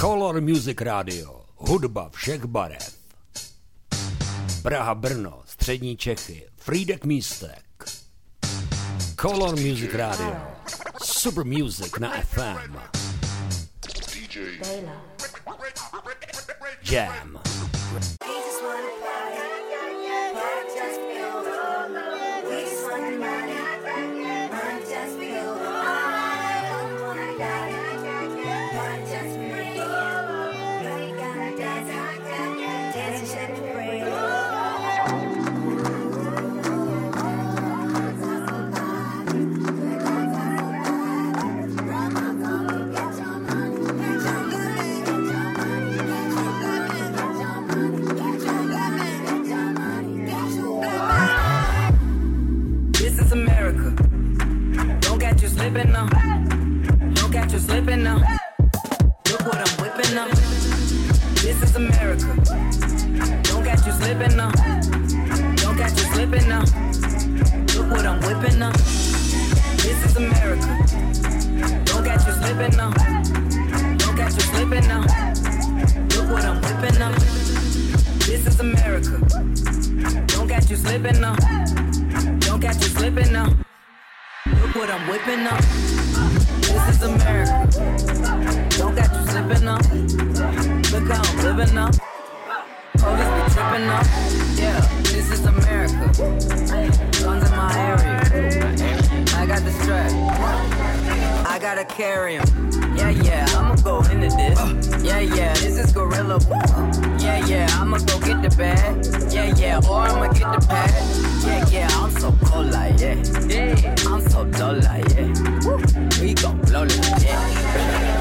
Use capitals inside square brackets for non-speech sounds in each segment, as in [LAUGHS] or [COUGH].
Color Music Radio. Hudba všech barev. Praha, Brno, Střední Čechy, Frídek Místek. Color Music Radio. Super Music na FM. Jam. America. Don't catch you slipping now. Don't catch you slipping now. Look what I'm whipping now. This is America. Don't catch you slipping now. Don't catch you slipping now. Look what I'm whipping now. This is America. Don't catch you slipping now. Don't catch you slipping now. Look what I'm whipping up. This is America. Don't catch you slipping now. Look how I'm living now. Tripping now. Yeah, this is America. Guns in my area. I got the strap. I gotta carry 'em. Yeah, yeah, I'ma go into this. Yeah, yeah, this is gorilla. Yeah, yeah, I'ma go get the bag. Yeah, yeah, or I'ma get the pad. Yeah, yeah, I'm so cold like yeah. Yeah, I'm so dull like yeah. We gon' blow like yeah.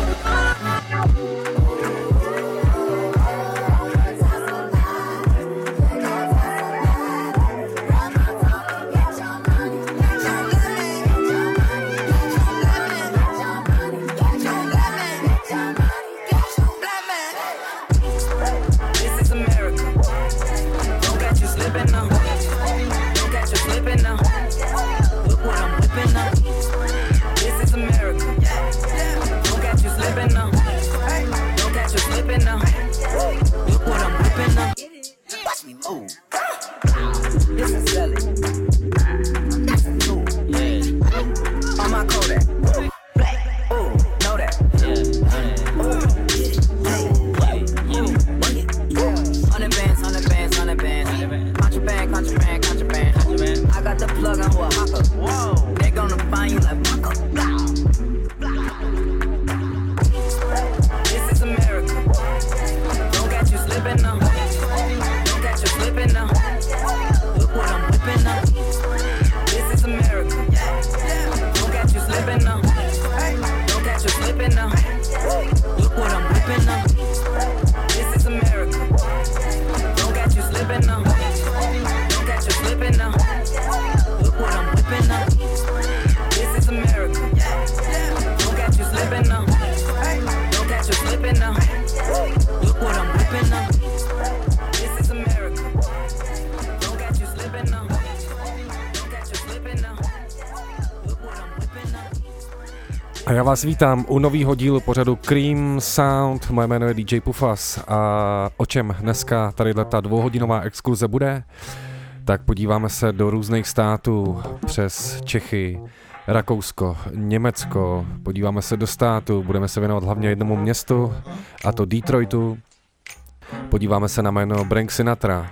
Vás vítám u nového dílu pořadu Cream Sound. Moje jméno je DJ Pufas a o čem dneska tady ta dvouhodinová exkurze bude? Tak podíváme se do různých států přes Čechy, Rakousko, Německo, podíváme se do státu, budeme se věnovat hlavně jednomu městu, a to Detroitu. Podíváme se na jméno Brank Sinatra.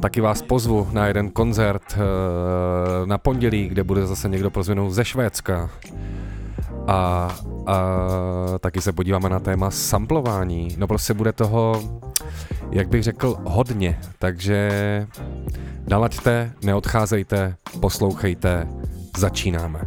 Taky vás pozvu na jeden koncert eh, na pondělí, kde bude zase někdo prozvěnou ze Švédska. A, a taky se podíváme na téma samplování. No prostě bude toho, jak bych řekl, hodně. Takže nalaďte, neodcházejte, poslouchejte, začínáme.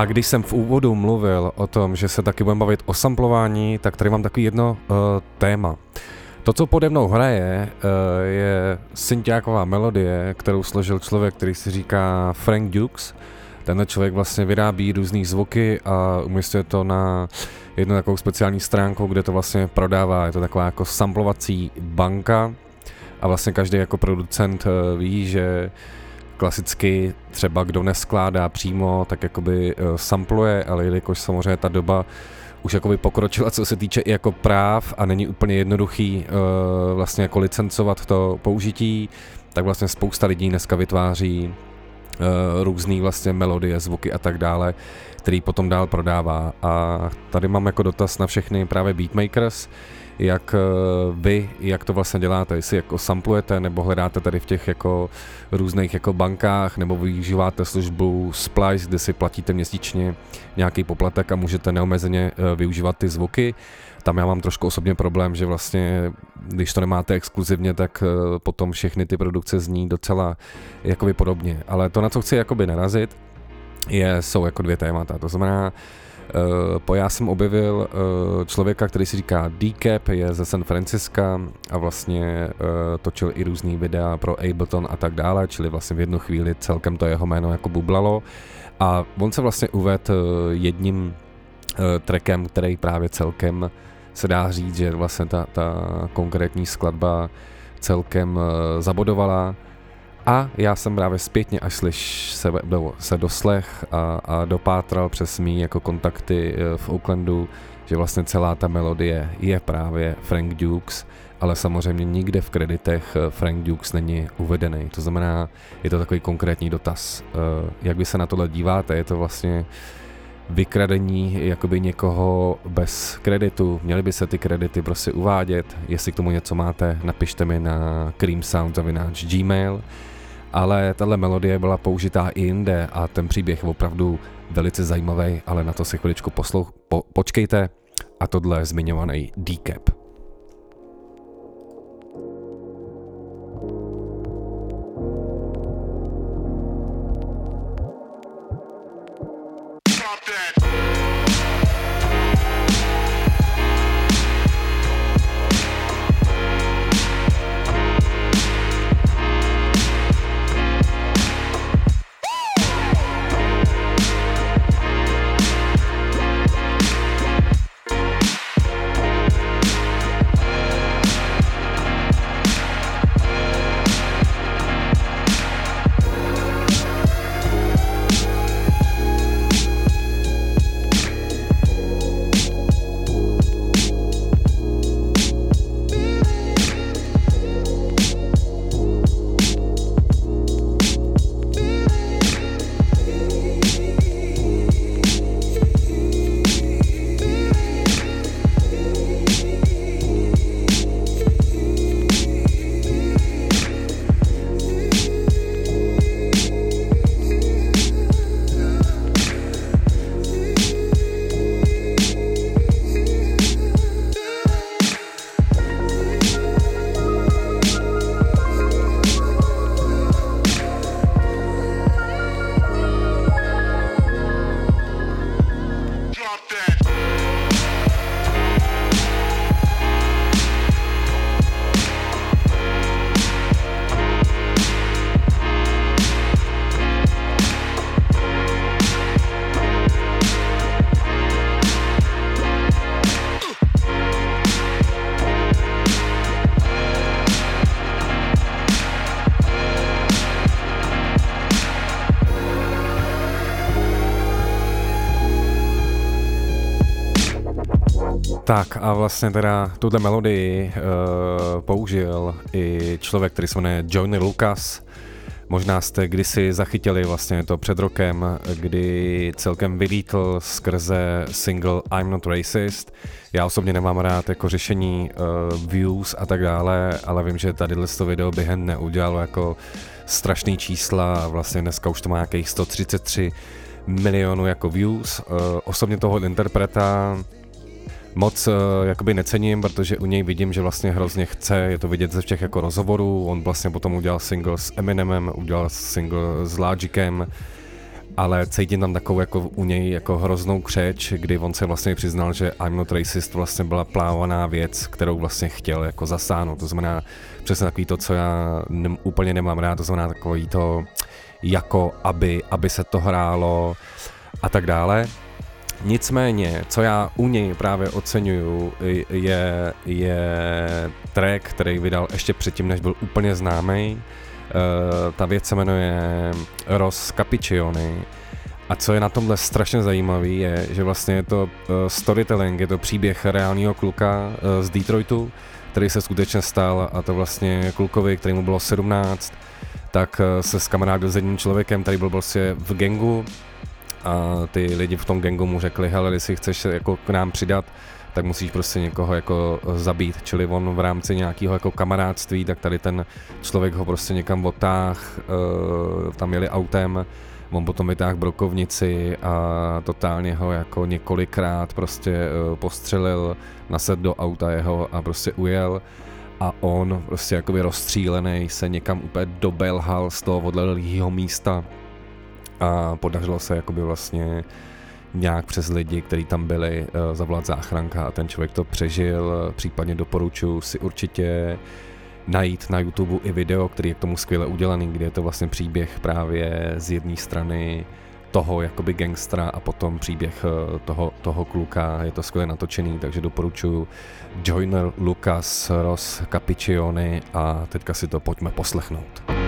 A když jsem v úvodu mluvil o tom, že se taky budeme bavit o samplování, tak tady mám takový jedno uh, téma. To, co pode mnou hraje, uh, je syntiáková melodie, kterou složil člověk, který si říká Frank Dukes. Tenhle člověk vlastně vyrábí různé zvuky a umístuje to na jednu takovou speciální stránku, kde to vlastně prodává. Je to taková jako samplovací banka a vlastně každý jako producent uh, ví, že klasicky třeba kdo neskládá přímo, tak jakoby uh, sampluje, ale jelikož samozřejmě ta doba už jakoby pokročila, co se týče i jako práv a není úplně jednoduchý uh, vlastně jako licencovat to použití, tak vlastně spousta lidí dneska vytváří uh, různé vlastně melodie, zvuky a tak dále, který potom dál prodává. A tady mám jako dotaz na všechny právě beatmakers, jak vy, jak to vlastně děláte, jestli jako samplujete, nebo hledáte tady v těch jako různých jako bankách, nebo využíváte službu Splice, kde si platíte měsíčně nějaký poplatek a můžete neomezeně využívat ty zvuky. Tam já mám trošku osobně problém, že vlastně, když to nemáte exkluzivně, tak potom všechny ty produkce zní docela jakoby podobně. Ale to, na co chci jakoby narazit, je, jsou jako dvě témata. To znamená, Uh, po já jsem objevil uh, člověka, který si říká Decap, je ze San Francisca a vlastně uh, točil i různý videa pro Ableton a tak dále, čili vlastně v jednu chvíli celkem to jeho jméno jako bublalo. A on se vlastně uvedl jedním trackem, který právě celkem se dá říct, že vlastně ta, ta konkrétní skladba celkem zabodovala a já jsem právě zpětně, až slyš se, nebo se doslech a, a dopátral přes mý jako kontakty e, v Oaklandu, že vlastně celá ta melodie je právě Frank Dukes, ale samozřejmě nikde v kreditech e, Frank Dukes není uvedený. To znamená, je to takový konkrétní dotaz. E, jak vy se na tohle díváte? Je to vlastně vykradení jakoby někoho bez kreditu. Měly by se ty kredity prostě uvádět. Jestli k tomu něco máte, napište mi na creamsound.gmail ale tahle melodie byla použitá i jinde a ten příběh je opravdu velice zajímavý, ale na to si chviličku poslouch- po- počkejte a tohle je zmiňovaný Decap. A vlastně teda tuhle melodii uh, použil i člověk, který se jmenuje Johnny Lucas. Možná jste kdysi zachytili vlastně to před rokem, kdy celkem vylítl skrze single I'm Not Racist. Já osobně nemám rád jako řešení uh, views a tak dále, ale vím, že tady to video během neudělalo jako strašný čísla a vlastně dneska už to má nějakých 133 milionů jako views. Uh, osobně toho interpreta moc uh, jakoby necením, protože u něj vidím, že vlastně hrozně chce, je to vidět ze všech jako rozhovorů, on vlastně potom udělal single s Eminemem, udělal single s Logicem ale cítím tam takovou jako u něj jako hroznou křeč, kdy on se vlastně přiznal, že I'm not racist vlastně byla plánovaná věc, kterou vlastně chtěl jako zasáhnout. To znamená přesně takový to, co já ne, úplně nemám rád, to znamená takový to, jako aby, aby se to hrálo a tak dále. Nicméně, co já u něj právě oceňuju, je, je track, který vydal ještě předtím, než byl úplně známý. Uh, ta věc se jmenuje Ross Capiccioni. A co je na tomhle strašně zajímavý, je, že vlastně je to uh, storytelling, je to příběh reálního kluka uh, z Detroitu, který se skutečně stal a to vlastně klukovi, který mu bylo 17, tak se s kamarádil s jedním člověkem, který byl vlastně v gengu a ty lidi v tom gangu mu řekli, hele, jestli chceš jako k nám přidat, tak musíš prostě někoho jako zabít, čili on v rámci nějakého jako kamarádství, tak tady ten člověk ho prostě někam otáh, uh, tam jeli autem, on potom vytáhl brokovnici a totálně ho jako několikrát prostě uh, postřelil, nased do auta jeho a prostě ujel. A on prostě jakoby rozstřílený se někam úplně dobelhal z toho odlehlého místa a podařilo se jakoby vlastně nějak přes lidi, kteří tam byli, uh, zavolat záchranka a ten člověk to přežil, případně doporučuji si určitě najít na YouTube i video, který je k tomu skvěle udělaný, kde je to vlastně příběh právě z jedné strany toho jakoby gangstra a potom příběh eh, toho, toho kluka, je to skvěle natočený, takže doporučuji Joyner Lucas Ross Capiccioni a teďka si to pojďme poslechnout.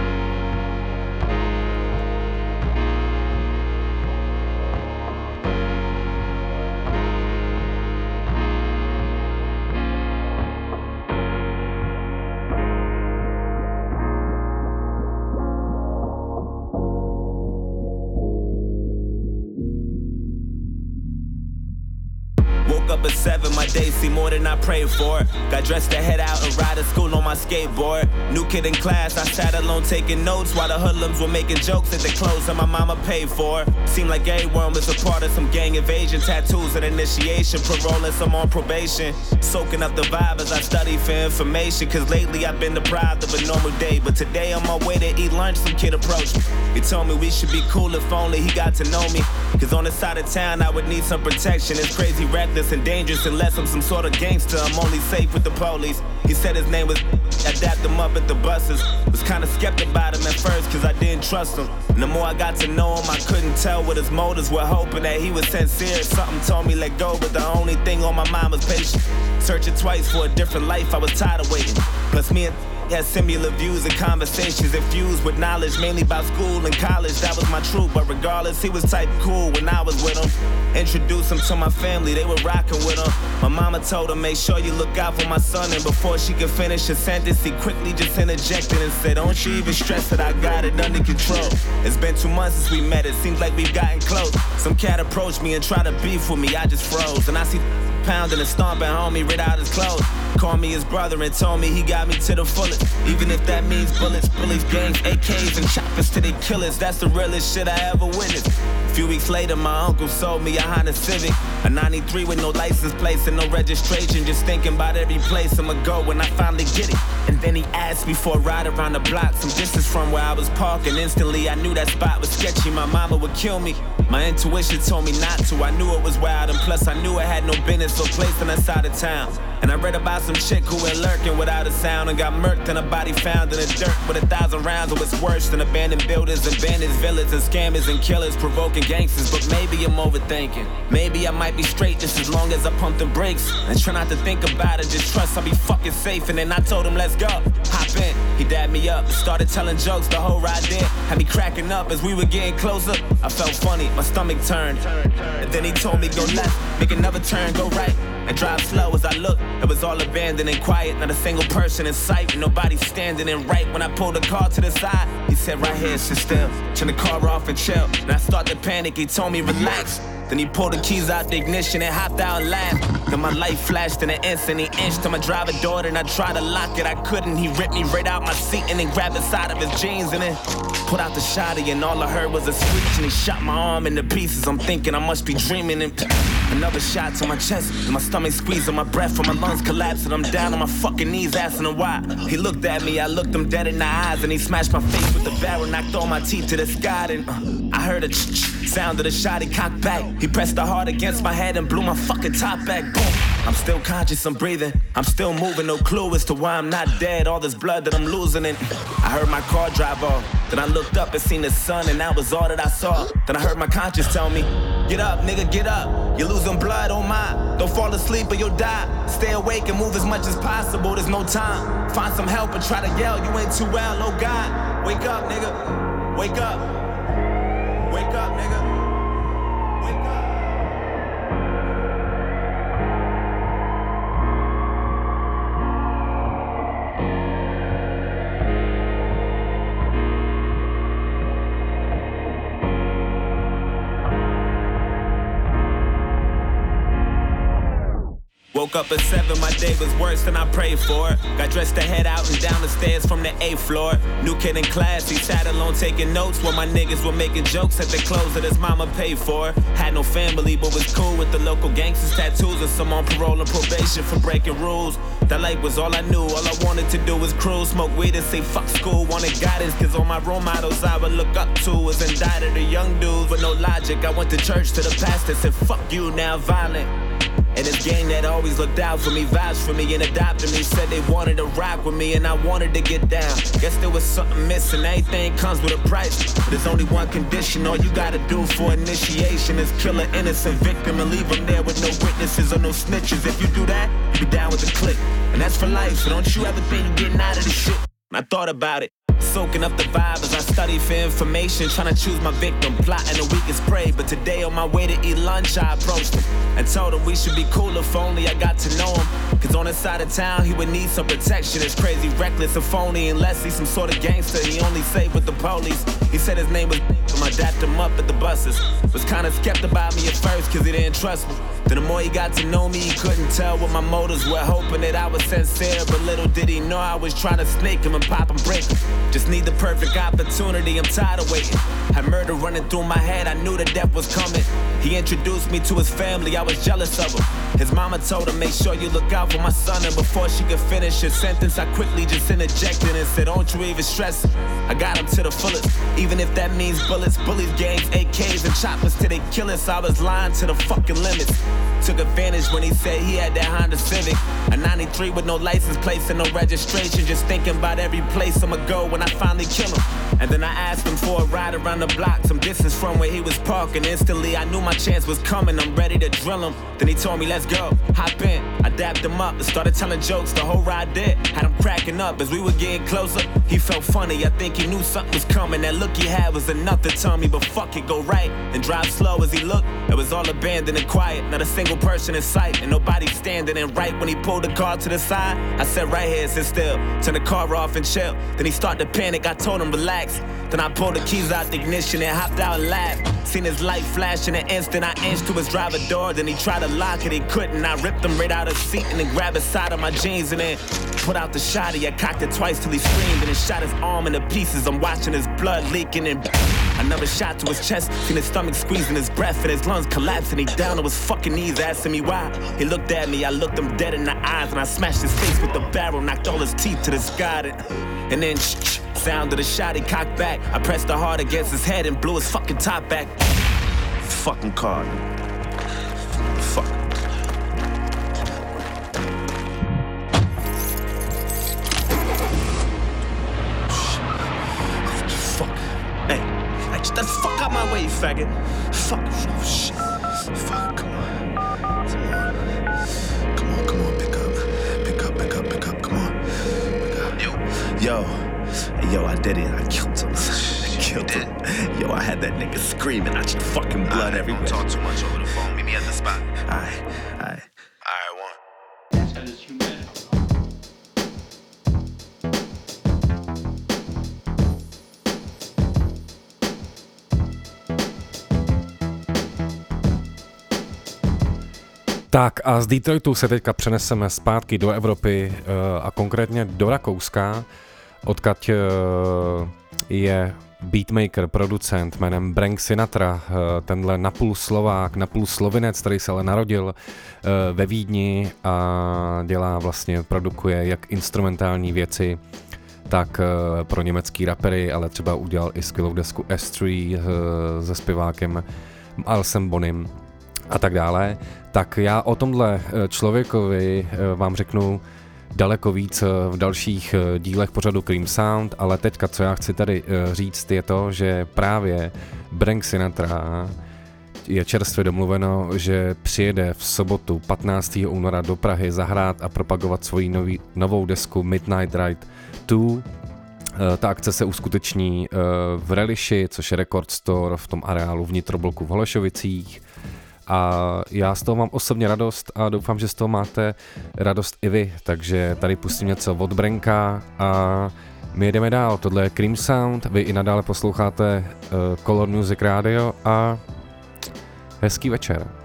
Prayed for. it. Got dressed to head out and ride to school on my skateboard. New kid in class, I sat alone taking notes while the hoodlums were making jokes at the clothes that my mama paid for. Seemed like everyone was a part of some gang invasion, tattoos and initiation, parole and some on probation. Soaking up the vibe as I study for information, cause lately I've been deprived of a normal day. But today on my way to eat lunch, some kid approached me. He told me we should be cool if only he got to know me. Cause on the side of town, I would need some protection. It's crazy, reckless, and dangerous unless I'm some sort of gangster. I'm only safe with the police. He said his name was. I dapped him up at the buses. Was kinda skeptic about him at first, cause I didn't trust him. And the more I got to know him, I couldn't tell what his motives were, hoping that he was sincere. Something told me let go, but the only thing on my mind was patience. Searching twice for a different life, I was tired of waiting. Plus, me and had similar views and conversations infused with knowledge, mainly about school and college. That was my truth, but regardless, he was type cool when I was with him. Introduced him to my family, they were rocking with him. My mama told him, make sure you look out for my son. And before she could finish a sentence, he quickly just interjected and said, Don't you even stress that I got it under control. It's been two months since we met, it seems like we've gotten close. Some cat approached me and tried to beef with me, I just froze. And I see pounding and stomping, homie, rid out his clothes. Called me his brother and told me he got me to the fullest. Even if that means bullets, bullies, gangs, AKs, and choppers to the killers. That's the realest shit I ever witnessed. A few weeks later, my uncle sold me a Honda Civic. A 93 with no license plates and no registration. Just thinking about every place I'ma go when I finally get it. And then he asked me for a ride around the block, some distance from where I was parking. Instantly, I knew that spot was sketchy. My mama would kill me. My intuition told me not to. I knew it was wild, and plus, I knew I had no business or place on that side of town. And I read about some chick who went lurking without a sound and got murked and a body found in the dirt with a thousand rounds. It was worse than abandoned buildings, abandoned villas, and scammers and killers provoking gangsters. But maybe I'm overthinking. Maybe I might be straight just as long as I pump the brakes and try not to think about it. Just trust I'll be fucking safe. And then I told him, let's Hop in. He dabbed me up, started telling jokes the whole ride there. Had me cracking up as we were getting closer. I felt funny, my stomach turned. And then he told me go left, make another turn, go right and drive slow as I look. It was all abandoned and quiet, not a single person in sight, nobody standing. And right when I pulled the car to the side, he said, Right here, sit still. Turn the car off and chill. And I started to panic, he told me, Relax. Then he pulled the keys out the ignition and hopped out and laughed. Then my light flashed in an instant. He inched to my driver door, and I tried to lock it. I couldn't. He ripped me right out my seat and then grabbed the side of his jeans and then put out the shotty. And all I heard was a screech, and he shot my arm into pieces. I'm thinking I must be dreaming. And another shot to my chest, and my stomach squeezing my breath, and my lungs collapsed and I'm down on my fucking knees, asking him why. He looked at me, I looked him dead in the eyes, and he smashed my face with the barrel, knocked all my teeth to the sky. And uh, I heard a ch ch sound of the shot. He cocked back. He pressed the heart against my head and blew my fucking top back. Boom. I'm still conscious, I'm breathing. I'm still moving, no clue as to why I'm not dead. All this blood that I'm losing, and I heard my car drive off. Then I looked up and seen the sun, and that was all that I saw. Then I heard my conscience tell me, Get up, nigga, get up. You're losing blood, oh my. Don't fall asleep or you'll die. Stay awake and move as much as possible, there's no time. Find some help and try to yell, you ain't too well, oh God. Wake up, nigga. Wake up. Wake up, nigga. Woke up at seven, my day was worse than I prayed for. Got dressed to head out and down the stairs from the eighth floor. New kid in class, he sat alone taking notes while my niggas were making jokes at the clothes that his mama paid for. Had no family, but was cool with the local gangsters, tattoos, and some on parole and probation for breaking rules. That life was all I knew, all I wanted to do was cruise, smoke weed, and say fuck school. Wanted guidance, cause all my role models I would look up to was indicted the young dudes with no logic. I went to church to the pastor, said fuck you, now violent. And this gang that always looked out for me, vouched for me, and adopted me. Said they wanted to rock with me, and I wanted to get down. Guess there was something missing. Everything comes with a price. There's only one condition. All you gotta do for initiation is kill an innocent victim and leave them there with no witnesses or no snitches. If you do that, you be down with the click. And that's for life. So don't you ever think you're getting out of this shit. And I thought about it. Soaking up the vibe as I study for information, trying to choose my victim, plotting the weakest prey. But today on my way to eat lunch, I approached him and told him we should be cool if only I got to know him. Cause on his side of town, he would need some protection. It's crazy, reckless, and phony, unless he's some sort of gangster. He only saved with the police. He said his name was, so I dapped him up at the buses. Was kinda skeptical about me at first, cause he didn't trust me. Then the more he got to know me, he couldn't tell what my motives were, hoping that I was sincere. But little did he know I was trying to snake him and pop and break him. Just need the perfect opportunity, I'm tired of waiting. Had murder running through my head, I knew the death was coming. He introduced me to his family, I was jealous of him. His mama told him, make sure you look out for my son. And before she could finish his sentence, I quickly just interjected and said, don't you even stress. I got him to the fullest, even if that means bullets, bullies, gangs, AKs, and choppers till they kill us. I was lying to the fucking limits. Took advantage when he said he had that Honda Civic. A 93 with no license plates and no registration. Just thinking about every place I'ma go when I finally kill him. And then I asked him for a ride around the block, some distance from where he was parking. Instantly, I knew my chance was coming. I'm ready to drill him. Then he told me, let's go. Hop in. I dapped him up and started telling jokes. The whole ride did. Had him cracking up as we were getting closer. He felt funny. I think he knew something was coming. That look he had was enough to tell me, but fuck it, go right. And drive slow as he looked. It was all abandoned and quiet. Not a single person in sight. And nobody standing. And right when he pulled the car to the side, I said, right here, sit still. Turn the car off and chill. Then he started to panic. I told him, relax. Then I pulled the keys out the ignition and hopped out and laughed. Seen his light flash in an instant. I inched to his driver door. Then he tried to lock it. He couldn't. I ripped him right out of seat and then grabbed the side of my jeans and then put out the shotty. I cocked it twice till he screamed and then shot his arm into pieces. I'm watching his blood leaking and another shot to his chest. Seen his stomach squeezing his breath and his lungs collapsing. He down on his fucking knees asking me why. He looked at me. I looked him dead in the eyes and I smashed his face with the barrel. Knocked all his teeth to the sky. And, and then shh, sound of the shot. He cocked back. I pressed the hard against his head and blew his fucking top back. Fucking car. Get the fuck out my way, faggot. Fuck. Oh, shit. Fuck, come on. Come on. Come on, come on, pick up. Pick up, pick up, pick up, come on. Pick up. Yo. Yo. Hey, yo, I did it. I killed him. [LAUGHS] I killed him. Yo, I had that nigga screaming. I just fucking blood everywhere. Don't talk too much over the phone. Meet me at the spot. Alright. Alright, Tak a z Detroitu se teďka přeneseme zpátky do Evropy uh, a konkrétně do Rakouska, odkud uh, je beatmaker, producent jménem Brank Sinatra, uh, tenhle napůl Slovák, napůl Slovinec, který se ale narodil ve Vídni a dělá vlastně, produkuje jak instrumentální věci, tak pro německý rapery, ale třeba udělal i skvělou desku S3 uh, se zpěvákem Alsem Bonim a tak dále, tak já o tomhle eh, člověkovi eh, vám řeknu daleko víc eh, v dalších dílech pořadu Cream Sound, ale teďka, co já chci tady říct, je to, že právě Brank Sinatra je čerstvě domluveno, že přijede v sobotu 15. února do Prahy zahrát a propagovat svoji nový, novou desku Midnight Ride 2. Ta akce se uskuteční v Reliši, což je Record Store v tom areálu vnitrobloku v Holešovicích. A já z toho mám osobně radost a doufám, že z toho máte radost i vy. Takže tady pustím něco od Brenka a my jedeme dál. Tohle je Cream Sound, vy i nadále posloucháte uh, Color Music Radio a hezký večer.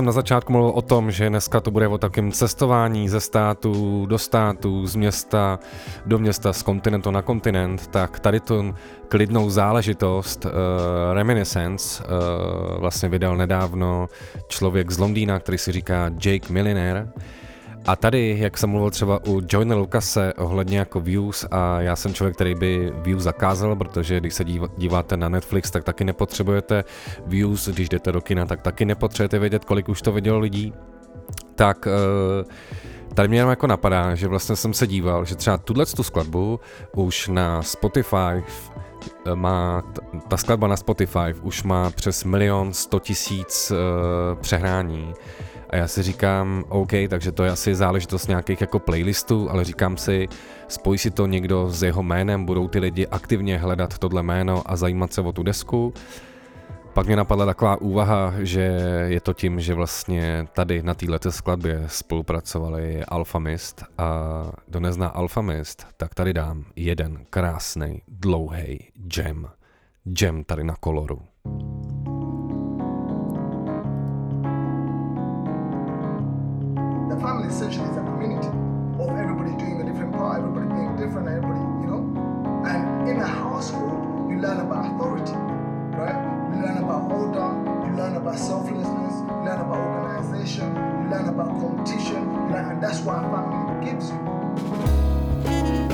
Jsem na začátku mluvil o tom, že dneska to bude o takém cestování ze státu do státu, z města do města, z kontinentu na kontinent, tak tady tu klidnou záležitost uh, Reminiscence uh, vlastně vydal nedávno člověk z Londýna, který si říká Jake Millionaire. A tady, jak jsem mluvil třeba u Joyna Lucase ohledně jako views a já jsem člověk, který by views zakázal, protože když se díváte na Netflix, tak taky nepotřebujete views, když jdete do kina, tak taky nepotřebujete vědět, kolik už to vidělo lidí. Tak uh, Tady mě jenom jako napadá, že vlastně jsem se díval, že třeba tuhle tu skladbu už na Spotify eh, má, ta skladba na Spotify už má přes milion sto tisíc uh, přehrání. A já si říkám, OK, takže to je asi záležitost nějakých jako playlistů, ale říkám si, spojí si to někdo s jeho jménem, budou ty lidi aktivně hledat tohle jméno a zajímat se o tu desku. Pak mě napadla taková úvaha, že je to tím, že vlastně tady na této skladbě spolupracovali Alphamist a kdo nezná Alphamist, tak tady dám jeden krásný, dlouhý jam. Jam tady na koloru. Family essentially is a community of everybody doing a different part, everybody being different, everybody, you know. And in a household, you learn about authority, right? You learn about order, you learn about selflessness, you learn about organization, you learn about competition, learn, and that's what a family gives you.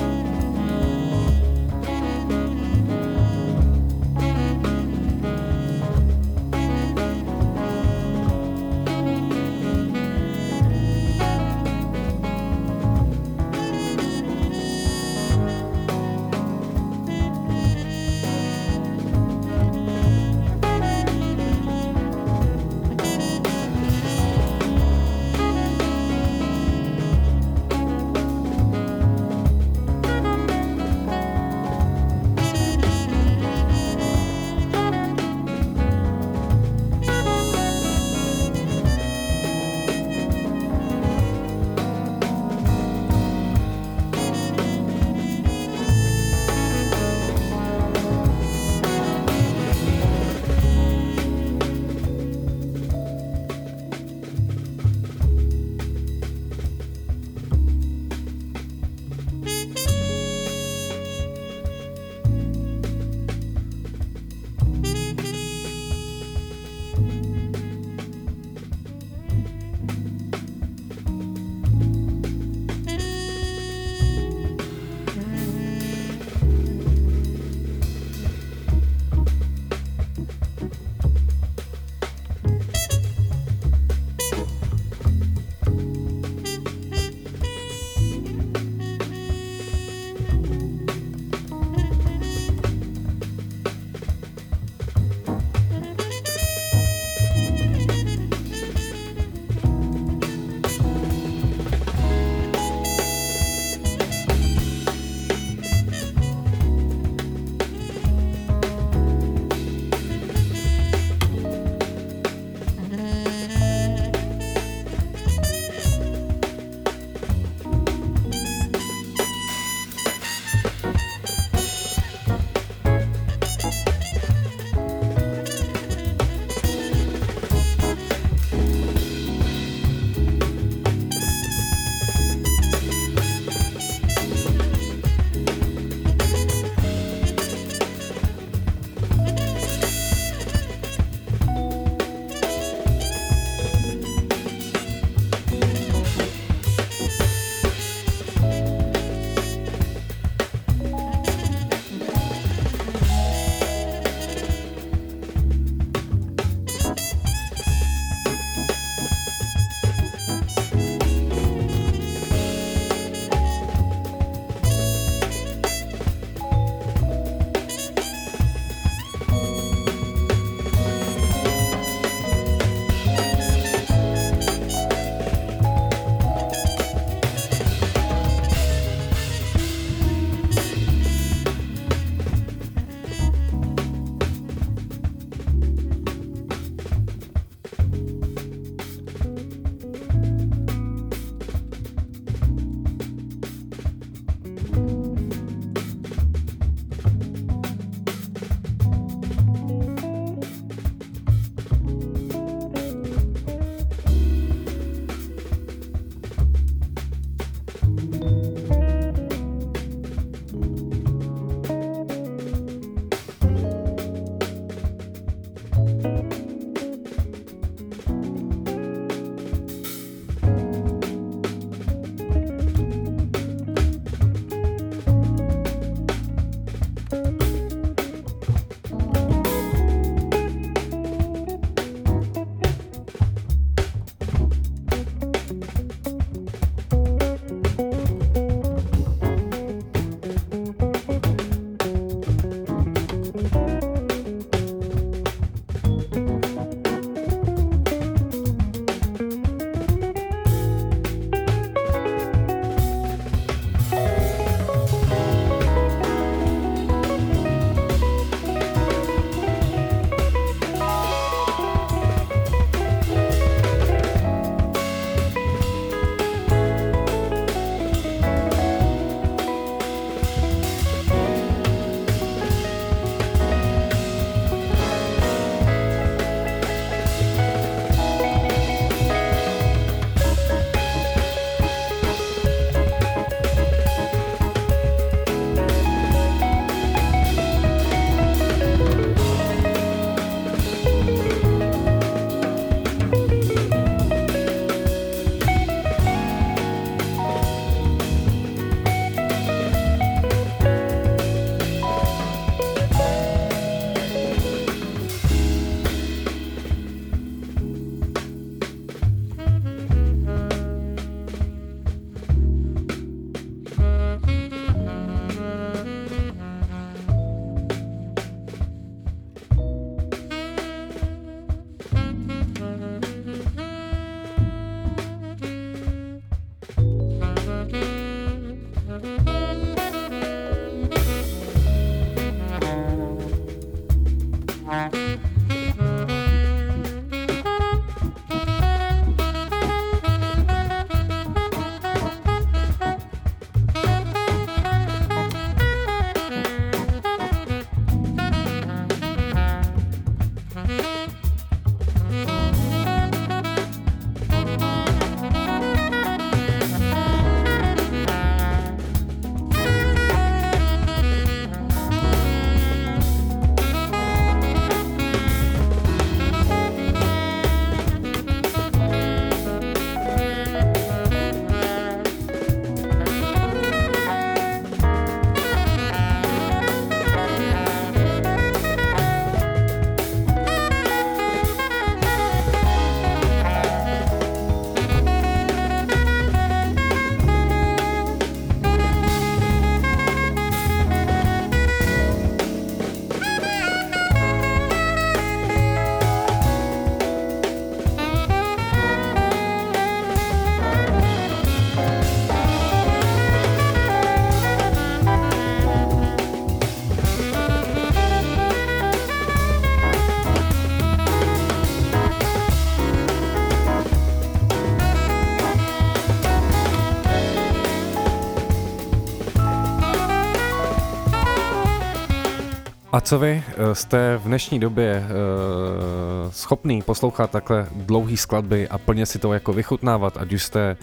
Co vy? Eh, jste v dnešní době uh, schopný poslouchat takhle dlouhý skladby a plně si to jako vychutnávat, ať už jste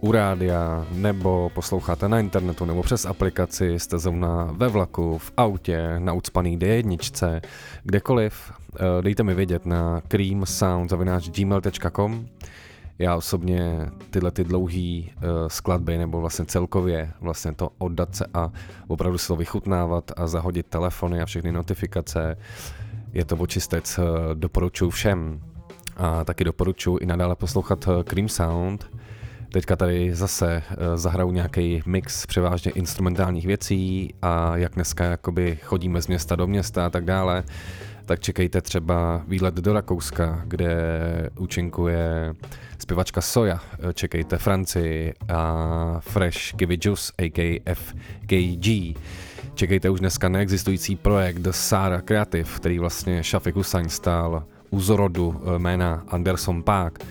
u rádia, nebo posloucháte na internetu, nebo přes aplikaci, jste zrovna ve vlaku, v autě, na ucpaný D1, kdekoliv, uh, dejte mi vědět na creamsound.gmail.com já osobně tyhle ty dlouhé uh, skladby nebo vlastně celkově vlastně to oddat se a opravdu si to vychutnávat a zahodit telefony a všechny notifikace, je to očistec, uh, doporučuji všem. A taky doporučuji i nadále poslouchat uh, Cream Sound. Teďka tady zase zahraju nějaký mix převážně instrumentálních věcí a jak dneska jakoby chodíme z města do města a tak dále, tak čekejte třeba výlet do Rakouska, kde účinkuje zpěvačka Soja, čekejte Francii a Fresh Give Juice, a.k.a. FKG. Čekejte už dneska neexistující projekt Sara Creative, který vlastně Shafik Hussain stál u zrodu jména Anderson Park.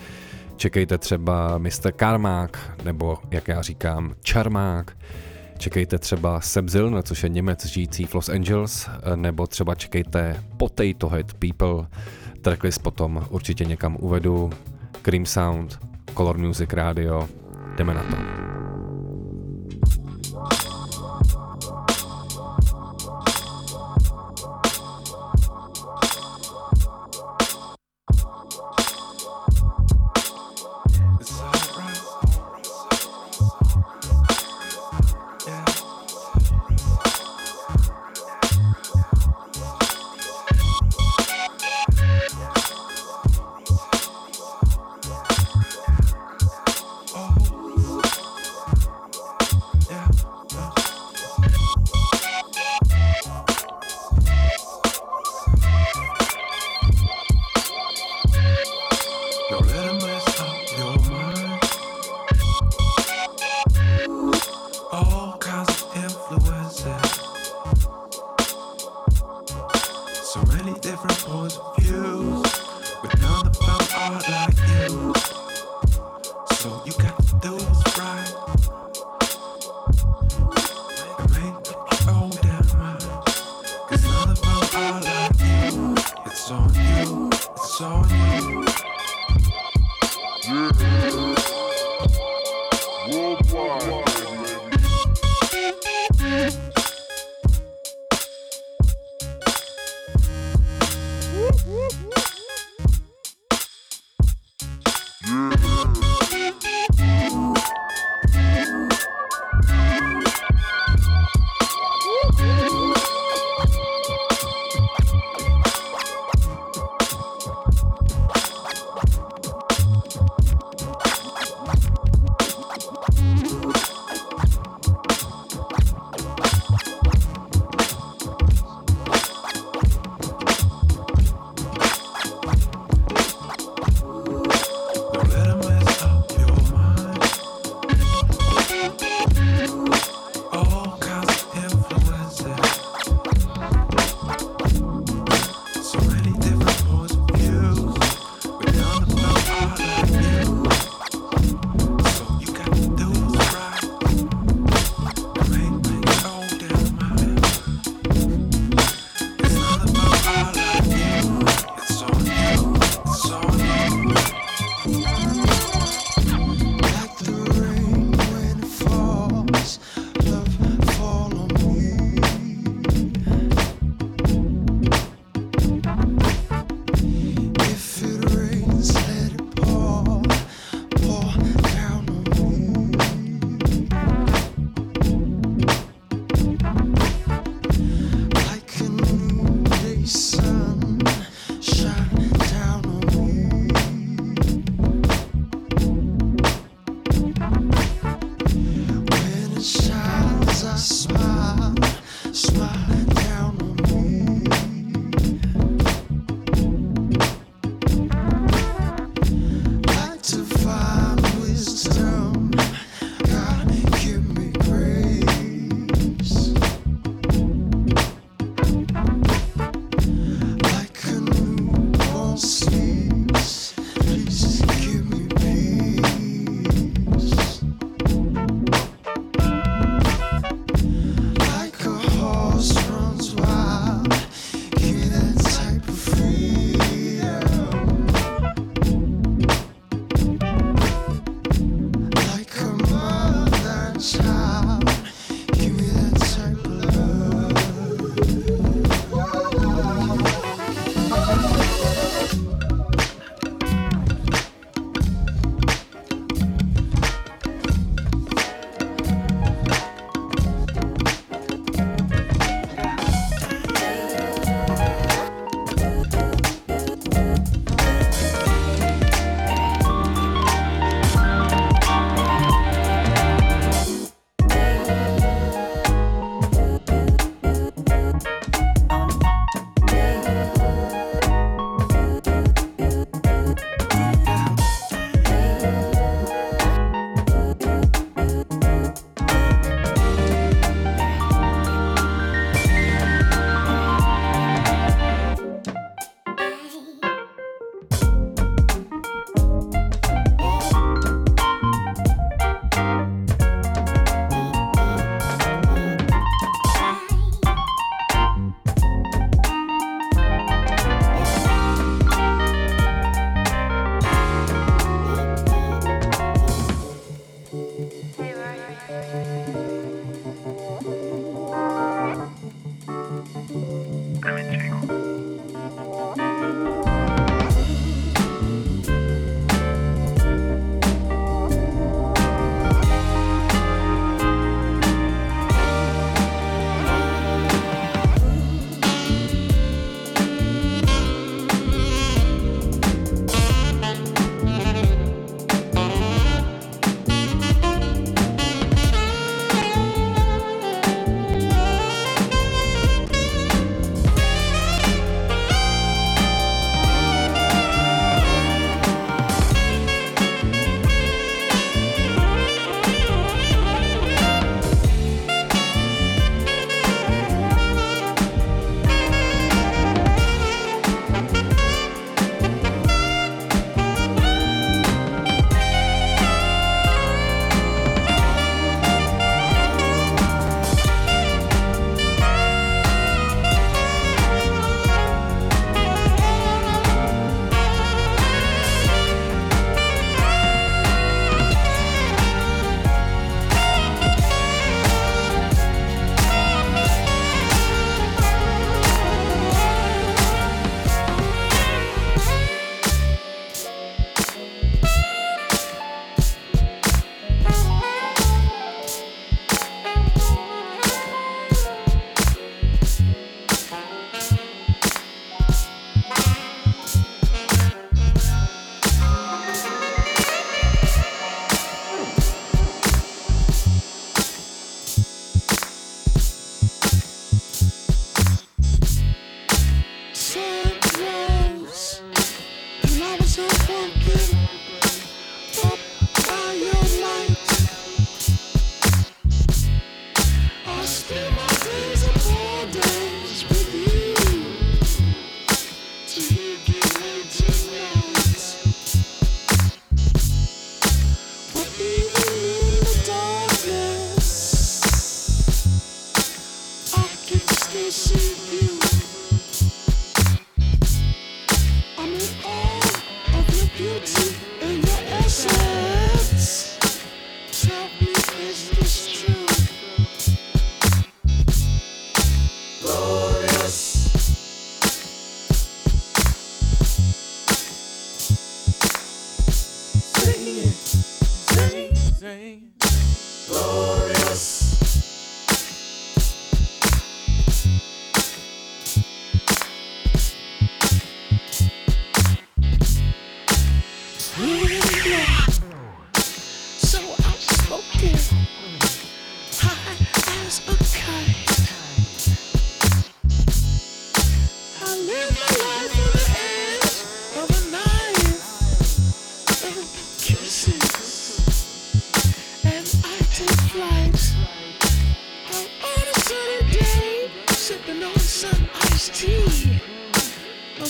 Čekejte třeba Mr. Karmák, nebo jak já říkám, Čarmák. Čekejte třeba Seb Zilner, což je Němec žijící v Los Angeles, nebo třeba čekejte Potato Head People. Tracklist potom určitě někam uvedu. Cream Sound, Color Music Radio, jdeme na to. many different points of views. But none of them are like.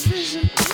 When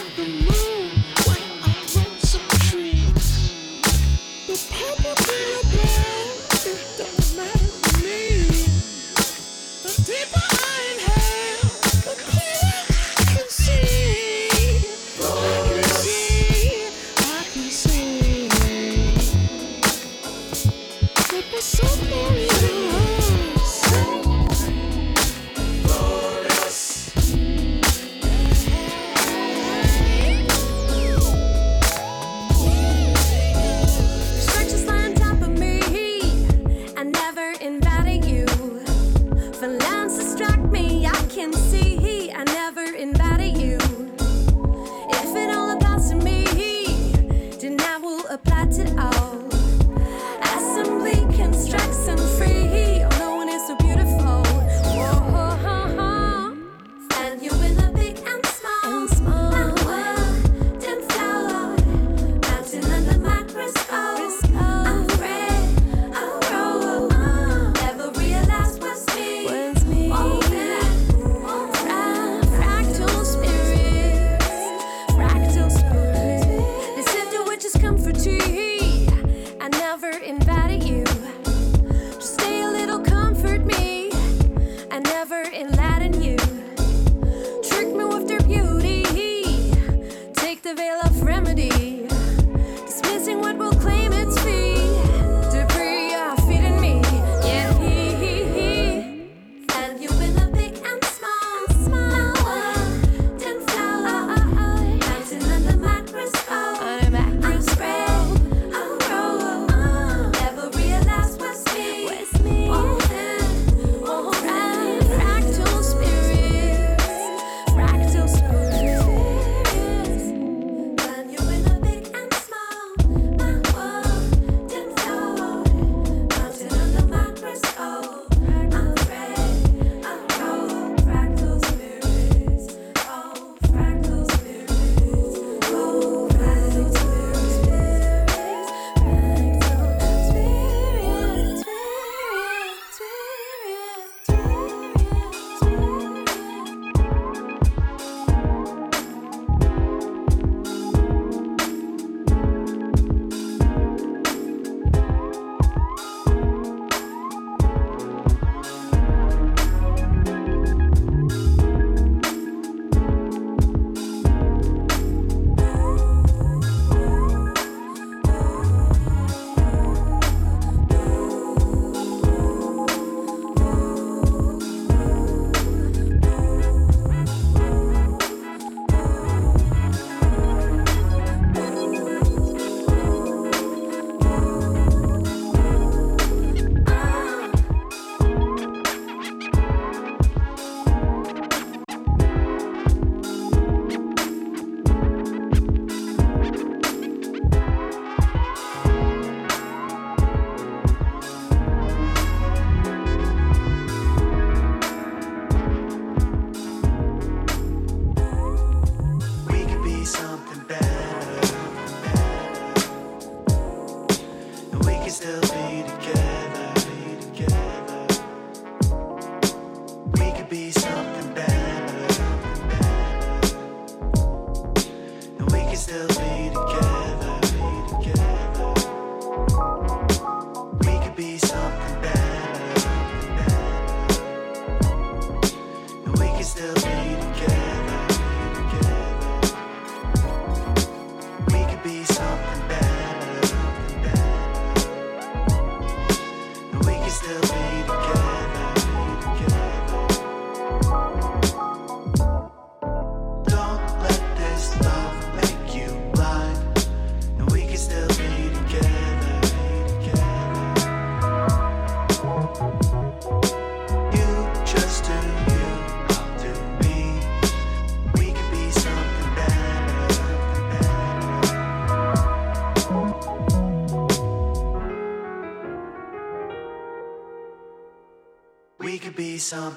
still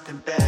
This one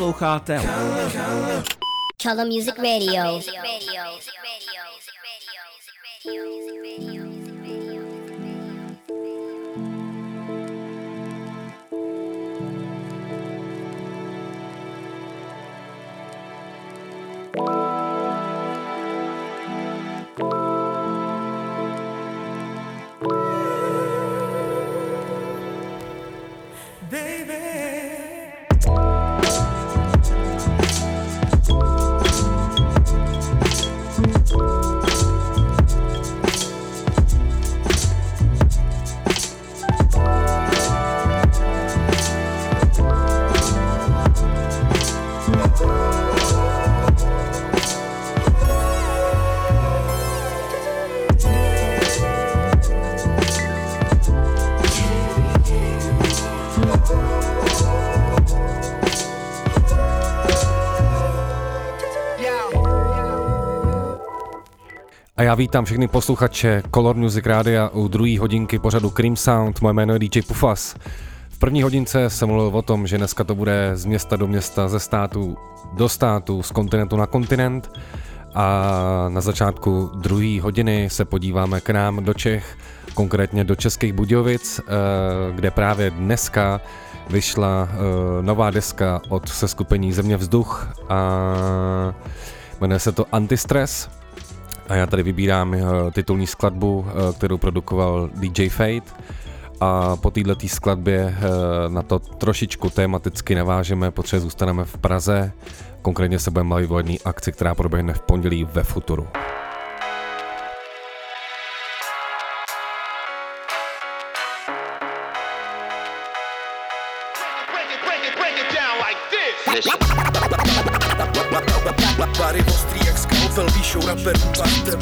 Posloucháte Color Music Radio. Já vítám všechny posluchače Color Music Rádia u druhé hodinky pořadu Cream Sound. Moje jméno je DJ Pufas. V první hodince jsem mluvil o tom, že dneska to bude z města do města, ze státu do státu, z kontinentu na kontinent. A na začátku druhé hodiny se podíváme k nám do Čech, konkrétně do Českých Budějovic, eh, kde právě dneska vyšla eh, nová deska od seskupení Země vzduch a jmenuje se to Antistress. A já tady vybírám eh, titulní skladbu, eh, kterou produkoval DJ Fate. A po této skladbě eh, na to trošičku tematicky navážeme, protože zůstaneme v Praze. Konkrétně se budeme bavit o akci, která proběhne v pondělí ve Futuru. Skalpel, píšou raperů partem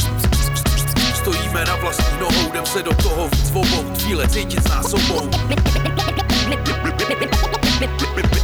Stojíme na vlastní nohou, jdem se do toho víc obou Chvíle cítit s nás obou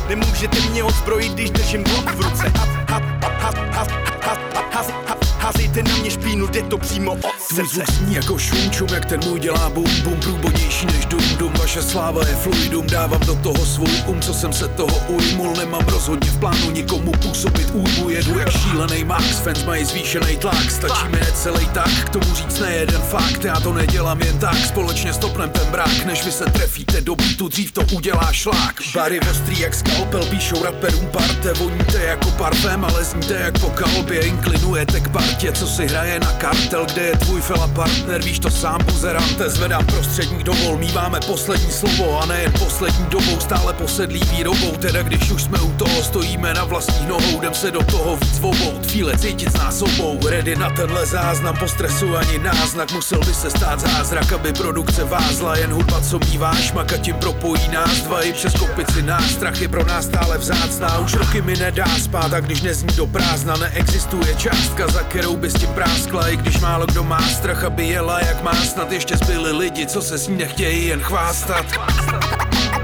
Nemůžete mě odzbrojit, když držím blok v ruce. Ha, ha, ha, ha, ha, ha, ha, Házejte na mě špínu, jde to přímo od Tvůj jako šum, čum, jak ten můj dělá bum, bum, průbodnější než dum, dum, vaše sláva je fluidum, dávám do toho svůj um, co jsem se toho ujmul, nemám rozhodně v plánu nikomu působit újmu, jedu jak šílený max, fans mají zvýšený tlak, stačí mi celý tak, k tomu říct nejeden fakt, já to nedělám jen tak, společně stopnem ten brak, než vy se trefíte do beatu, dřív to udělá šlák. Bary ostrý jak skalpel, píšou raperům parte, voníte jako parfém, ale zníte jak po kalbě, inklinujete k partě, co si hraje na kartel, kde je tvůj fela partner, víš to sám buzerante, zvedám prostředník dovol, míváme poslední slovo a nejen poslední dobou, stále posedlý výrobou, teda když už jsme u toho, stojíme na vlastní nohou, jdem se do toho víc obou, chvíle cítit s nás obou, ready na tenhle záznam, po stresu ani náznak, musel by se stát zázrak, aby produkce vázla, jen hudba, co mívá šmaka, tím propojí nás dva i přes kopici nás, strach je pro nás stále vzácná, už roky mi nedá spát a když nezní do prázdna, neexistuje částka, za kterou by s tím práskla, i když málo kdo má strach, aby jela jak má, snad ještě zbyli lidi, co se s ní nechtějí jen chvástat.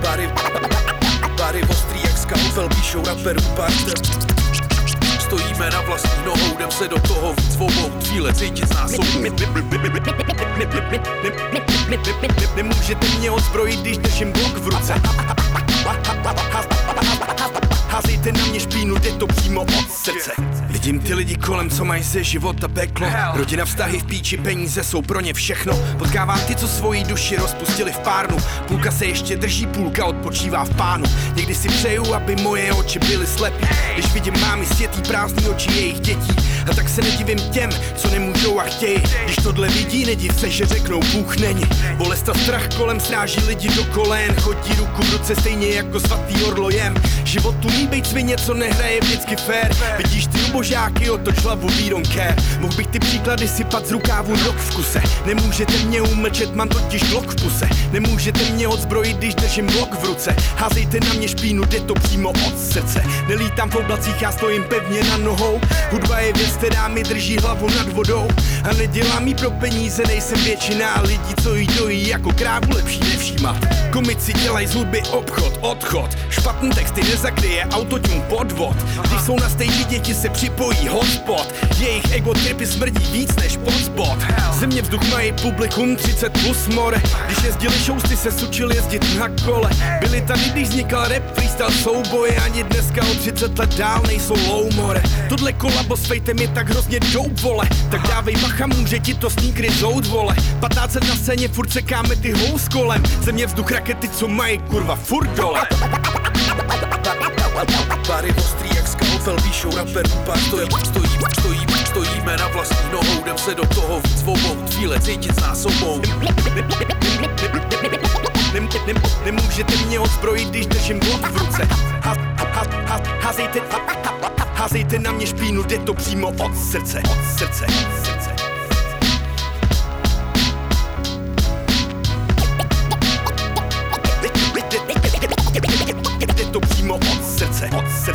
Bary, bary ostrý jak skalpel, píšou raperů parte. Stojíme na vlastní nohou, jdem se do toho víc obou, chvíle cítit z nás Nemůžete mě odzbrojit, když držím blok v ruce Házejte na mě špínu, jde to přímo od srdce. Vidím ty lidi kolem, co mají ze života peklo. Rodina, vztahy v píči, peníze jsou pro ně všechno. Potkávám ty, co svoji duši rozpustili v párnu. Půlka se ještě drží, půlka odpočívá v pánu. Někdy si přeju, aby moje oči byly slepý. Když vidím mámy světý prázdný oči jejich dětí A tak se nedivím těm, co nemůžou a chtějí. Když tohle vidí, nediv se, že řeknou Bůh není. Bolest a strach kolem sráží lidi do kolén. Chodí ruku v ruce stejně jako svatý orlojem. Život tu mí být svině, co nehraje vždycky fair Vidíš ty ubožáky, otoč hlavu, we don't care. Mohl bych ty příklady sypat z rukávu rok v kuse Nemůžete mě umlčet, mám totiž blok v puse. Nemůžete mě odzbrojit, když držím blok v ruce. Házejte na mě špínu, jde to přímo od srdce. Nelítám v oblacích, já stojím pevně na nohou. Hudba je věc, která mi drží hlavu nad vodou. A nedělám jí pro peníze, nejsem většina. Lidí, co jí dojí jako krávu lepší nevšímat. Komici dělají z hudby obchod, odchod. Špatný texty nezakryje autotune podvod. Když jsou na stage děti se připojí hotspot. Jejich ego tripy smrdí víc než potspot Země vzduch mají publikum 30 plus more. Když jezdili šousty se sučili jezdit na kole. Byli tady, když vznikal rap, freestyle souboje. Ani dneska o 30 let dál nejsou low more Tohle kolabo s fejtem je tak hrozně dope, vole. Tak dávej bacha, může ti to sneakery zout, vole. 15 na scéně, furt sekáme ty hous kolem Země vzduch rakety, co mají kurva furt dole Bary ostrý jak skalpel, píšou raperů pár stojí, stojí, stojí, stojíme na vlastní nohou, jdem se do toho víc vomout, chvíle cítit s násobou. Nem, nem, nemůžete mě odzbrojit, když držím blok v ruce ha, ha, ha, házejte, ha, ha, házejte na mě špínu, jde to přímo od srdce, od srdce, od srdce.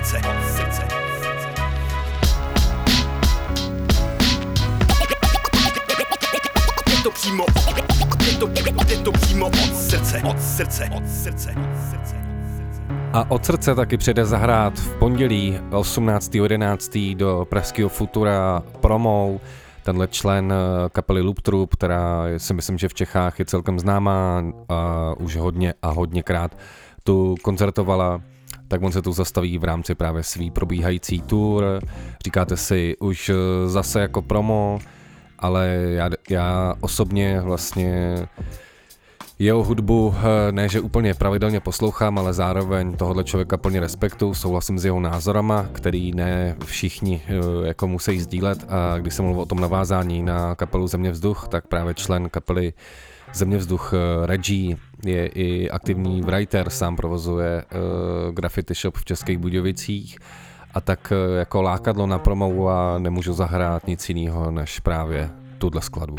Srdce, srdce, to přímo, je to, je to přímo od srdce, od srdce, od srdce, od srdce. A od srdce taky přijde zahrát v pondělí 18.11. do Pražského Futura promou. Tenhle člen eh, kapely Loop Troop, která si myslím, že v Čechách je celkem známá a už hodně a hodněkrát tu koncertovala tak on se tu zastaví v rámci právě svý probíhající tour. Říkáte si už eh, zase jako promo, ale já, já osobně vlastně jeho hudbu eh, ne, že úplně pravidelně poslouchám, ale zároveň tohohle člověka plně respektu, souhlasím s jeho názorama, který ne všichni eh, jako musí sdílet a když jsem mluvil o tom navázání na kapelu Země vzduch, tak právě člen kapely Země vzduch Reggie je i aktivní writer, sám provozuje uh, graffiti shop v Českých Budějovicích a tak uh, jako lákadlo na promou a nemůžu zahrát nic jiného než právě tuhle skladbu.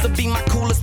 This'll be my coolest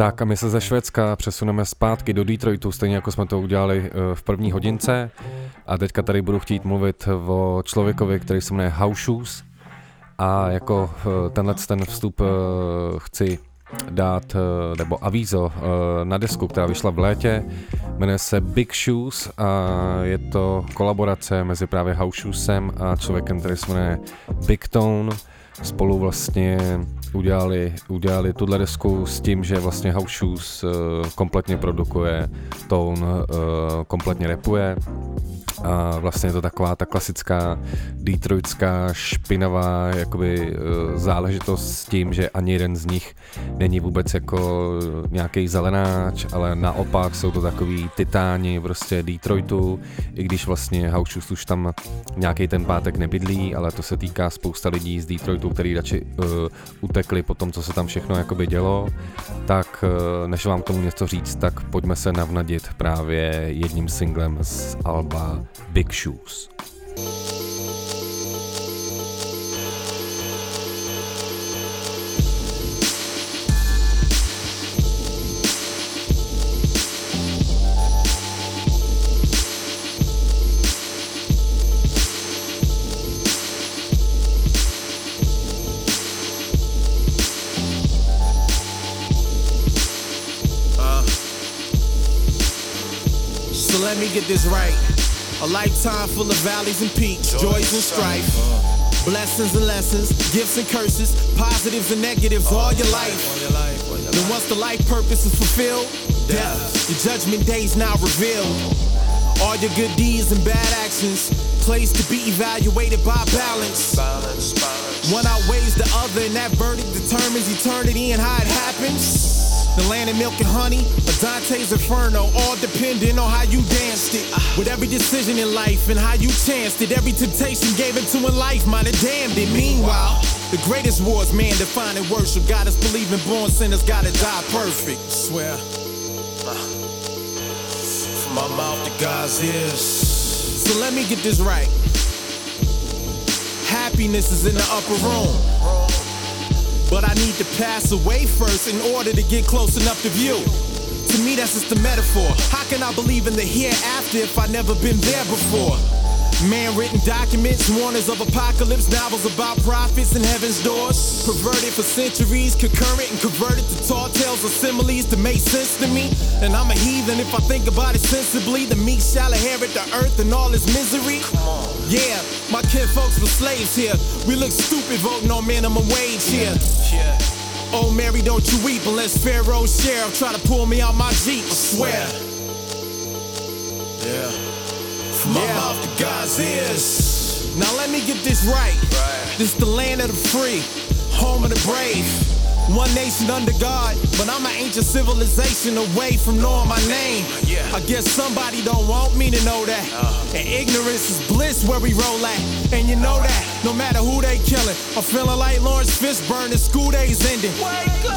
Tak a my se ze Švédska přesuneme zpátky do Detroitu, stejně jako jsme to udělali eh, v první hodince. A teďka tady budu chtít mluvit o člověkovi, který se jmenuje House Shoes. A jako eh, tenhle ten vstup eh, chci dát, nebo avízo na desku, která vyšla v létě. Jmenuje se Big Shoes a je to kolaborace mezi právě House Shoesem a člověkem, který se jmenuje Big Tone. Spolu vlastně udělali, udělali tuhle desku s tím, že vlastně House Shoes uh, kompletně produkuje, Tone uh, kompletně repuje. A vlastně je to taková ta klasická detroitská špinavá jakoby uh, záležitost s tím, že ani jeden z nich není vůbec jako nějaký zelenáč, ale naopak jsou to takový titáni prostě Detroitu, i když vlastně House Shoes už tam nějaký ten pátek nebydlí, ale to se týká spousta lidí z Detroitu, který radši uh, utekli po tom, co se tam všechno jakoby dělo, tak uh, než vám k tomu něco říct, tak pojďme se navnadit právě jedním singlem z Alba Big Shoes. So let get this right. A lifetime full of valleys and peaks, joys and strife. Blessings and lessons, gifts and curses, positives and negatives all your life. Then once the life purpose is fulfilled, death, your judgment day's now revealed. All your good deeds and bad actions, placed to be evaluated by balance. One outweighs the other, and that verdict determines eternity and how it happens. The land of milk and honey, or Dante's Inferno, all depending on how you danced it. With every decision in life and how you chanced it, every temptation gave it to in life, might have damned it. Meanwhile, the greatest war is man defining worship. God is believing born sinners gotta die perfect. Swear. From my mouth to God's ears. So let me get this right. Happiness is in the upper room. But I need to pass away first in order to get close enough to view. To me, that's just a metaphor. How can I believe in the hereafter if I never been there before? Man written documents, warners of apocalypse, novels about prophets and heaven's doors. Perverted for centuries, concurrent and converted to tall tales of similes to make sense to me. And I'm a heathen if I think about it sensibly. The meek shall inherit the earth and all its misery. Yeah, my kin folks were slaves here. We look stupid voting on minimum wage here. Oh Mary, don't you weep unless Pharaoh's sheriff try to pull me out my Jeep. I swear. My mouth to God's ears. Now let me get this right. This the land of the free, home of the brave. One nation under God, but I'm an ancient civilization away from knowing my name. I guess somebody don't want me to know that. Uh-huh. And ignorance is bliss where we roll at. And you know that, no matter who they killing, I'm feeling like Laurence Fishburne and school days ending.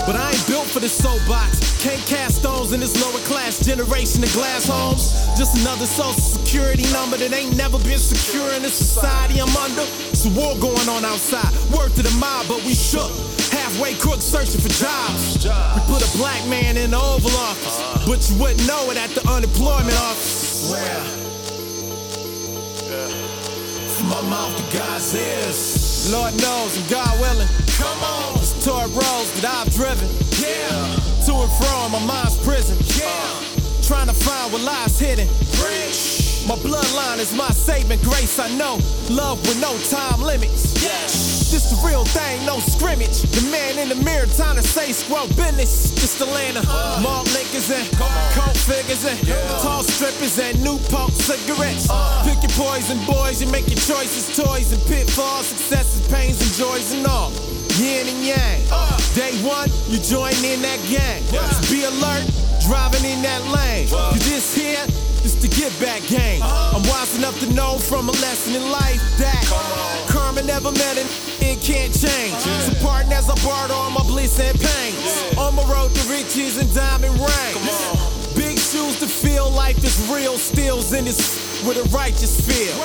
But I ain't built for the soapbox. Can't cast stones in this lower class generation of glass homes. Just another social security number that ain't never been secure in the society I'm under. It's war going on outside. Word to the mob, but we shook. Halfway crooks searching for jobs. We put a black man in the Oval Office, but you wouldn't know it at the unemployment office. Where? From my mouth to God's ears. Lord knows, and God willing, Come on. It's toy roads that I've driven. Yeah. To and from my mind's prison. Yeah. Trying to find what lies hidden. My bloodline is my saving grace. I know love with no time limits. This the real thing, no scrimmage. The man in the mirror trying to say scrub business. Just Atlanta. Uh. Malt liquors and coke figures and tall strippers and new pulp cigarettes. Uh. Pick your poison, boys. You make your choices, toys and pitfalls, successes, pains and joys and all. Yin and yang. Day one, you join in that gang. So be alert, driving in that lane. You just here, it's the get back game. I'm wise enough to know from a lesson in life that karma never met and it can't change. So pardon as I barter all my bliss and pain. On my road to riches and diamond rings. Big shoes to feel life is real, steals in this with a righteous feel.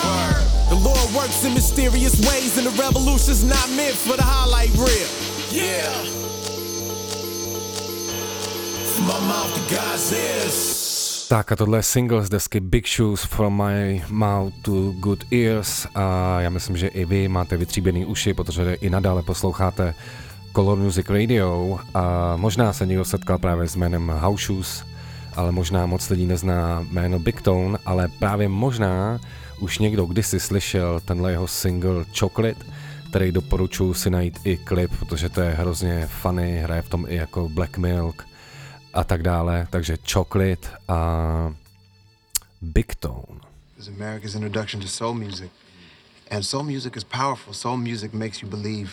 The Lord works in mysterious ways, and the revolution's not meant for the highlight reel. Yeah. From my mouth to God's ears. Tak a tohle je single z desky Big Shoes From My Mouth to Good Ears a já myslím, že i vy máte vytříbený uši, protože i nadále posloucháte Color Music Radio a možná se někdo setkal právě s jménem House Shoes, ale možná moc lidí nezná jméno Big Tone, ale právě možná už někdo kdysi slyšel tenhle jeho single Chocolate, který doporučuji si najít i klip, protože to je hrozně funny, hraje v tom i jako Black Milk a tak dále, takže Chocolate a Big Tone. is America's introduction to soul music. And soul music is powerful. Soul music makes you believe.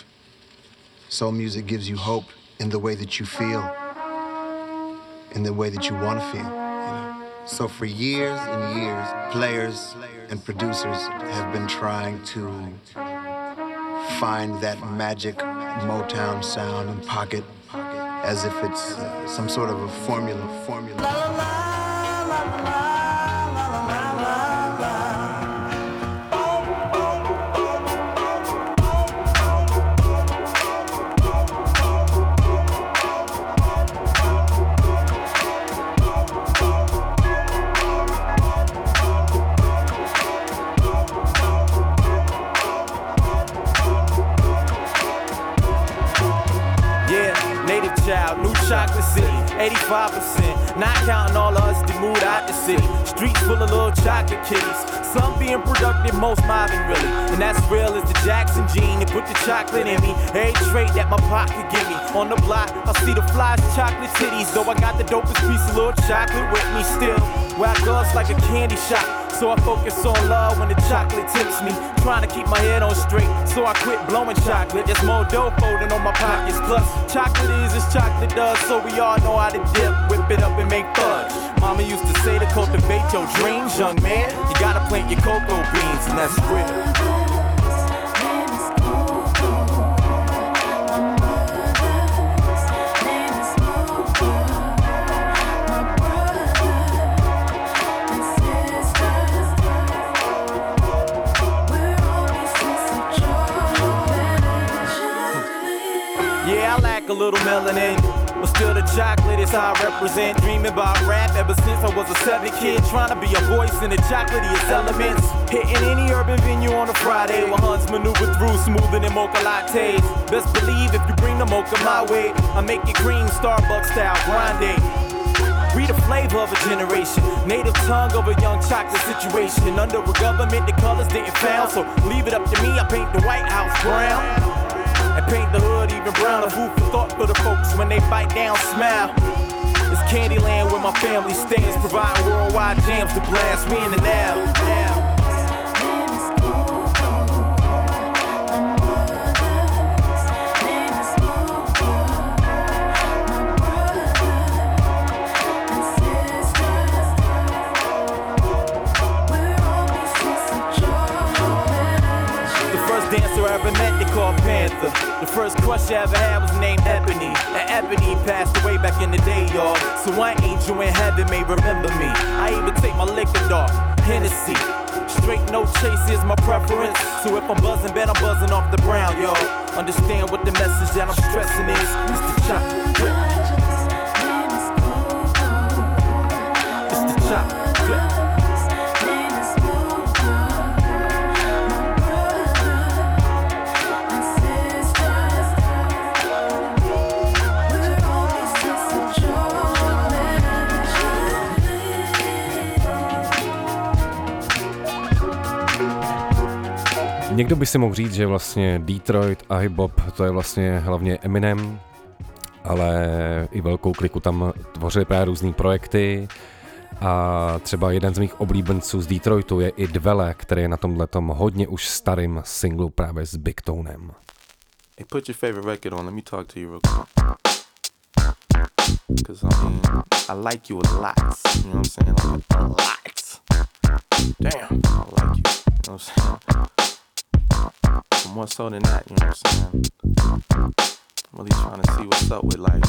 Soul music gives you hope in the way that you feel, in the way that you want to feel. You know? So for years and years, players and producers have been trying to find that magic Motown sound and pocket as if it's uh, some sort of a formula. Formula. Chocolate city, 85%. Not counting all us that moved out the city. Streets full of little chocolate kitties. Some being productive, most mobbing really. And that's real as the Jackson gene. They put the chocolate in me. Every trait that my pocket give me. On the block, I see the flies, chocolate titties. Though I got the dopest piece of little chocolate with me still. Where I like a candy shop. So I focus on love when the chocolate tips me. Trying to keep my head on straight, so I quit blowing chocolate. There's more dough folding on my pockets. Plus, chocolate is as chocolate does, so we all know how to dip, whip it up and make fudge. Mama used to say to cultivate your dreams, young man. You gotta plant your cocoa beans, and that's real. Lack a little melanin. But still, the chocolate is how I represent. Dreaming about rap ever since I was a seven kid. Trying to be a voice in the chocolatiest elements. Hitting any urban venue on a Friday. Where Hunts maneuver through smoother than mocha lattes. Best believe if you bring the mocha my way, I make it cream Starbucks style grande. We the flavor of a generation. Native tongue of a young chocolate situation. Under a government, the colors didn't fail. So leave it up to me, I paint the White House brown. And paint the hood even browner. Food for thought for the folks when they bite down, smile. It's Candyland where my family stands, providing worldwide jams to blast me in the now. I ever met, they called Panther. The first crush I ever had was named Ebony. And Ebony passed away back in the day, y'all. So one angel in heaven may remember me. I even take my liquor dog, Hennessy. Straight no chase is my preference. So if I'm buzzing, bet I'm buzzing off the brown, y'all. Understand what the message that I'm stressing is. Mr. chocolate. Někdo by si mohl říct, že vlastně Detroit a hip-hop to je vlastně hlavně Eminem, ale i velkou kliku tam tvořili právě různé projekty a třeba jeden z mých oblíbenců z Detroitu je i Dvele, který je na tomhle hodně už starým singlu právě s Big Tonem. Hey, put your favorite record on. Let me talk to you real quick. Cause I mean, I like you a lot. You know what I'm saying? Like a lot. Damn, I like you. You know what I'm saying? But more so than that, you know what I'm saying? I'm really trying to see what's up with like,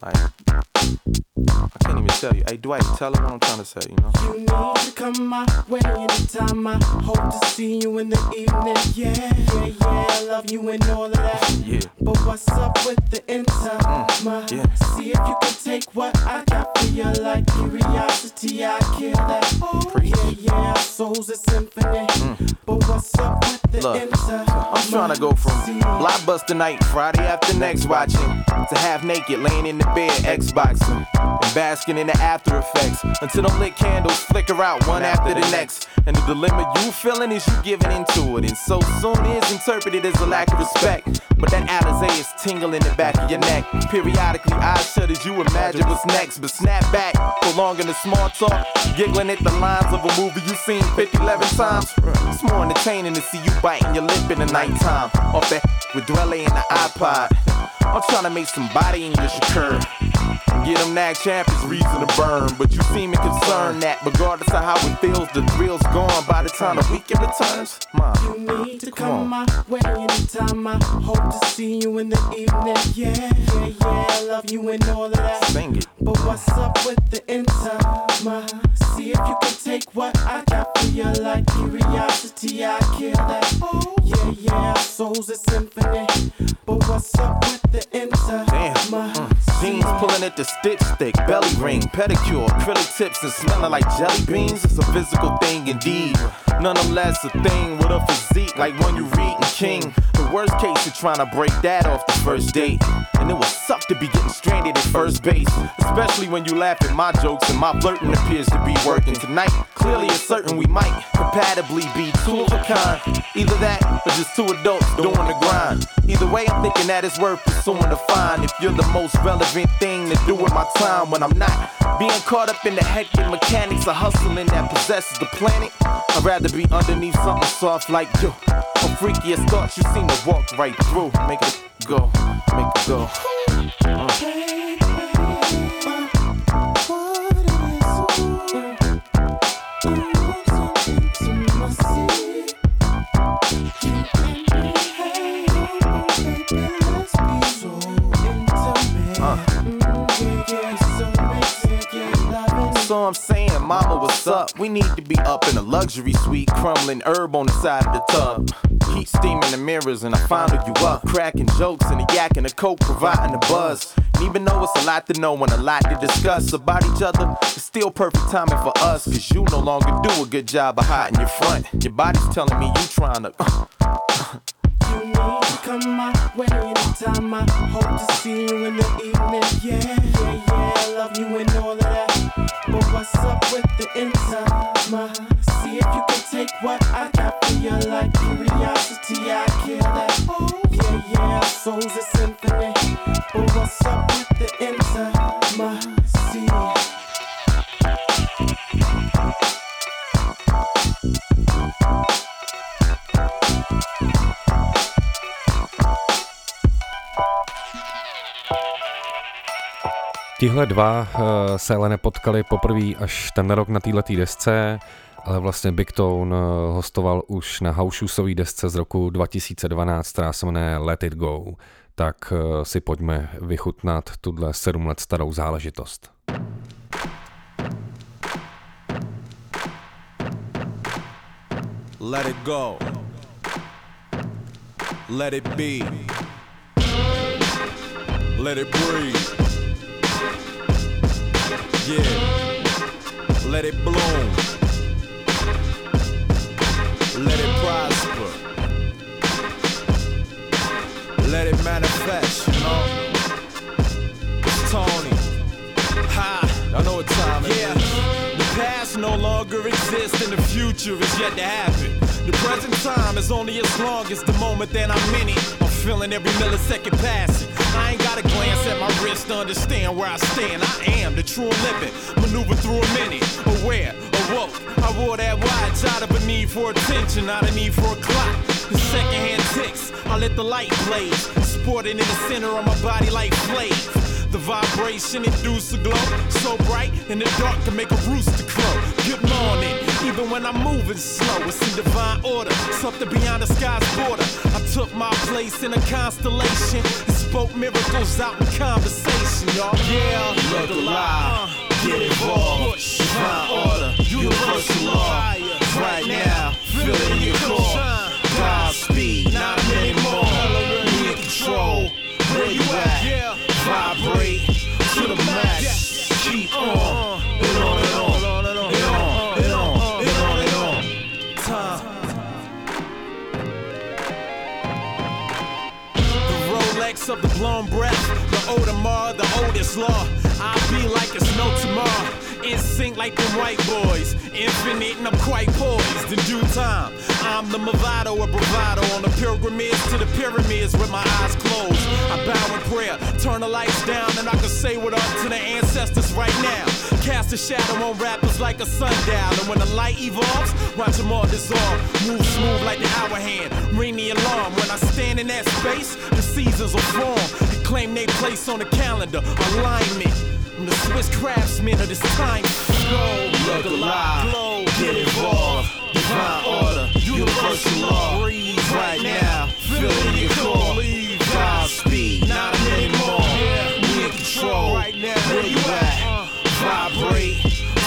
like, I can't even tell you. Hey, Dwele, tell her what I'm trying to say, you know? You need to come my way anytime. I hope to see you in the evening. Yeah, yeah, yeah. I love you and all of that. Yeah. But what's up with the inside? Mm, yeah. See if you can take what I got for you. Like curiosity, I kill that. Oh, yeah, yeah. Our souls a symphony. Mm. But what's up with the Look, inside? I'm trying to go from blockbuster night, Friday after next watching, to half naked laying in the bed, Xboxing, and basking in the after effects until them lit candles flicker out one after the next. And the dilemma you feeling is you giving into it, and so soon is interpreted as a lack of respect. But that Alizé is tingling in the back of your neck. Periodically, eyes shut as you imagine what's next. But snap back, prolonging the small talk, giggling at the lines of a movie you've seen 50, 11 times. It's more entertaining to see you biting your lip in the nighttime. Off that with Dwele in the iPod. I'm trying to make some body English occur. Get them nag champions reason to burn. But you seem me concerned that regardless of how it feels, the thrill's gone by the time the weekend returns. Mom, You need to come come my way anytime. I hope to see you in the evening. Yeah, yeah, yeah. I love you and all of that. Sing it. But what's up with the inside? My, see if you can take what I got for you. Like curiosity, I kill that. Oh, yeah, yeah. Our souls a symphony. But what's up with the inside? Damn. My, mm. Jeans pulling at the stitch stick, belly ring, pedicure, acrylic tips, and smelling like jelly beans. It's a physical thing indeed. Nonetheless, a thing with a physique like one you read in King. The worst case, you're trying to break that off the first date. And it would suck to be getting stranded at first base. Especially when you laugh at my jokes and my flirting appears to be working tonight. Clearly, it's certain we might compatibly be two of a kind. Either that or just two adults doing the grind. Either way, I'm thinking that it's worth pursuing to find if you're the most relevant thing to do with my time when I'm not being caught up in the hectic mechanics of hustling that possesses the planet. I'd rather be underneath something soft like you. A freakiest thoughts you seem to walk right through. Make it go, make it go. Uh. So I'm saying, Mama, what's up? We need to be up in a luxury suite, crumbling herb on the side of the tub. Heat steaming the mirrors, and I fondle you up, cracking jokes and a yak and a coke, providing a buzz. And even though it's a lot to know and a lot to discuss about each other, it's still perfect timing for us, cause you no longer do a good job of hiding your front. Your body's telling me you trying to. Uh, uh. You need to come my way anytime. I hope to see you in the evening. Yeah, yeah, yeah. I love you and all of that. But what's up with the inside? My, see if you can take what I got for you. Like curiosity, I kill that. Yeah, yeah. Souls a symphony. But what's up with the inside? Tihle dva uh, se ale nepotkali poprvé až ten rok na této desce, ale vlastně Big Tone uh, hostoval už na Hauschusové desce z roku 2012, která se jmenuje Let It Go. Tak uh, si pojďme vychutnat tuhle sedm let starou záležitost. Let it go. Let it be. Let it breathe. Yeah. Let it bloom. Let it prosper. Let it manifest, you know. It's Tony. Ha! I know what time it is. Yeah. The past no longer exists and the future is yet to happen. The present time is only as long as the moment that I'm in it. I'm feeling every millisecond passing. I ain't gotta glance at my wrist to understand where I stand. I am the true living, maneuver through a minute. Aware, awoke. I wore that watch out of a need for attention, not a need for a clock. The secondhand ticks, I let the light blaze. Sporting in the center of my body like flames. The vibration induce a glow so bright in the dark can make a rooster crow. Good morning, even when I'm moving slow, it's in divine order, something beyond the sky's border. I took my place in a constellation and spoke miracles out in conversation, y'all. Yeah, look alive, get involved, divine order, universal law. Right now, feel it in your core. Godspeed, not many more. Me in control, where you at? Vibrate to the max. Keep on Of the blown breath, the Audemars, the oldest law. I'll be like it's no tomorrow. In sync like the white boys, infinite and I'm quite poised in due time. I'm the Movado of bravado on the pilgrimage to the pyramids with my eyes closed. I bow in prayer, turn the lights down, and I can say what up to the ancestors right now. Cast a shadow on rappers like a sundial, and when the light evolves, watch them all dissolve. Move smooth like the hour hand, ring the alarm. When I stand in that space, the seasons will form and claim their place on the calendar. Alignment. I'm the Swiss craftsman of this time. Go, look alive, glow, get involved. Divine order, universal law. Breathe Right now, feel it in your core. Godspeed, not anymore. Me in control. Right now, where you at? Vibrate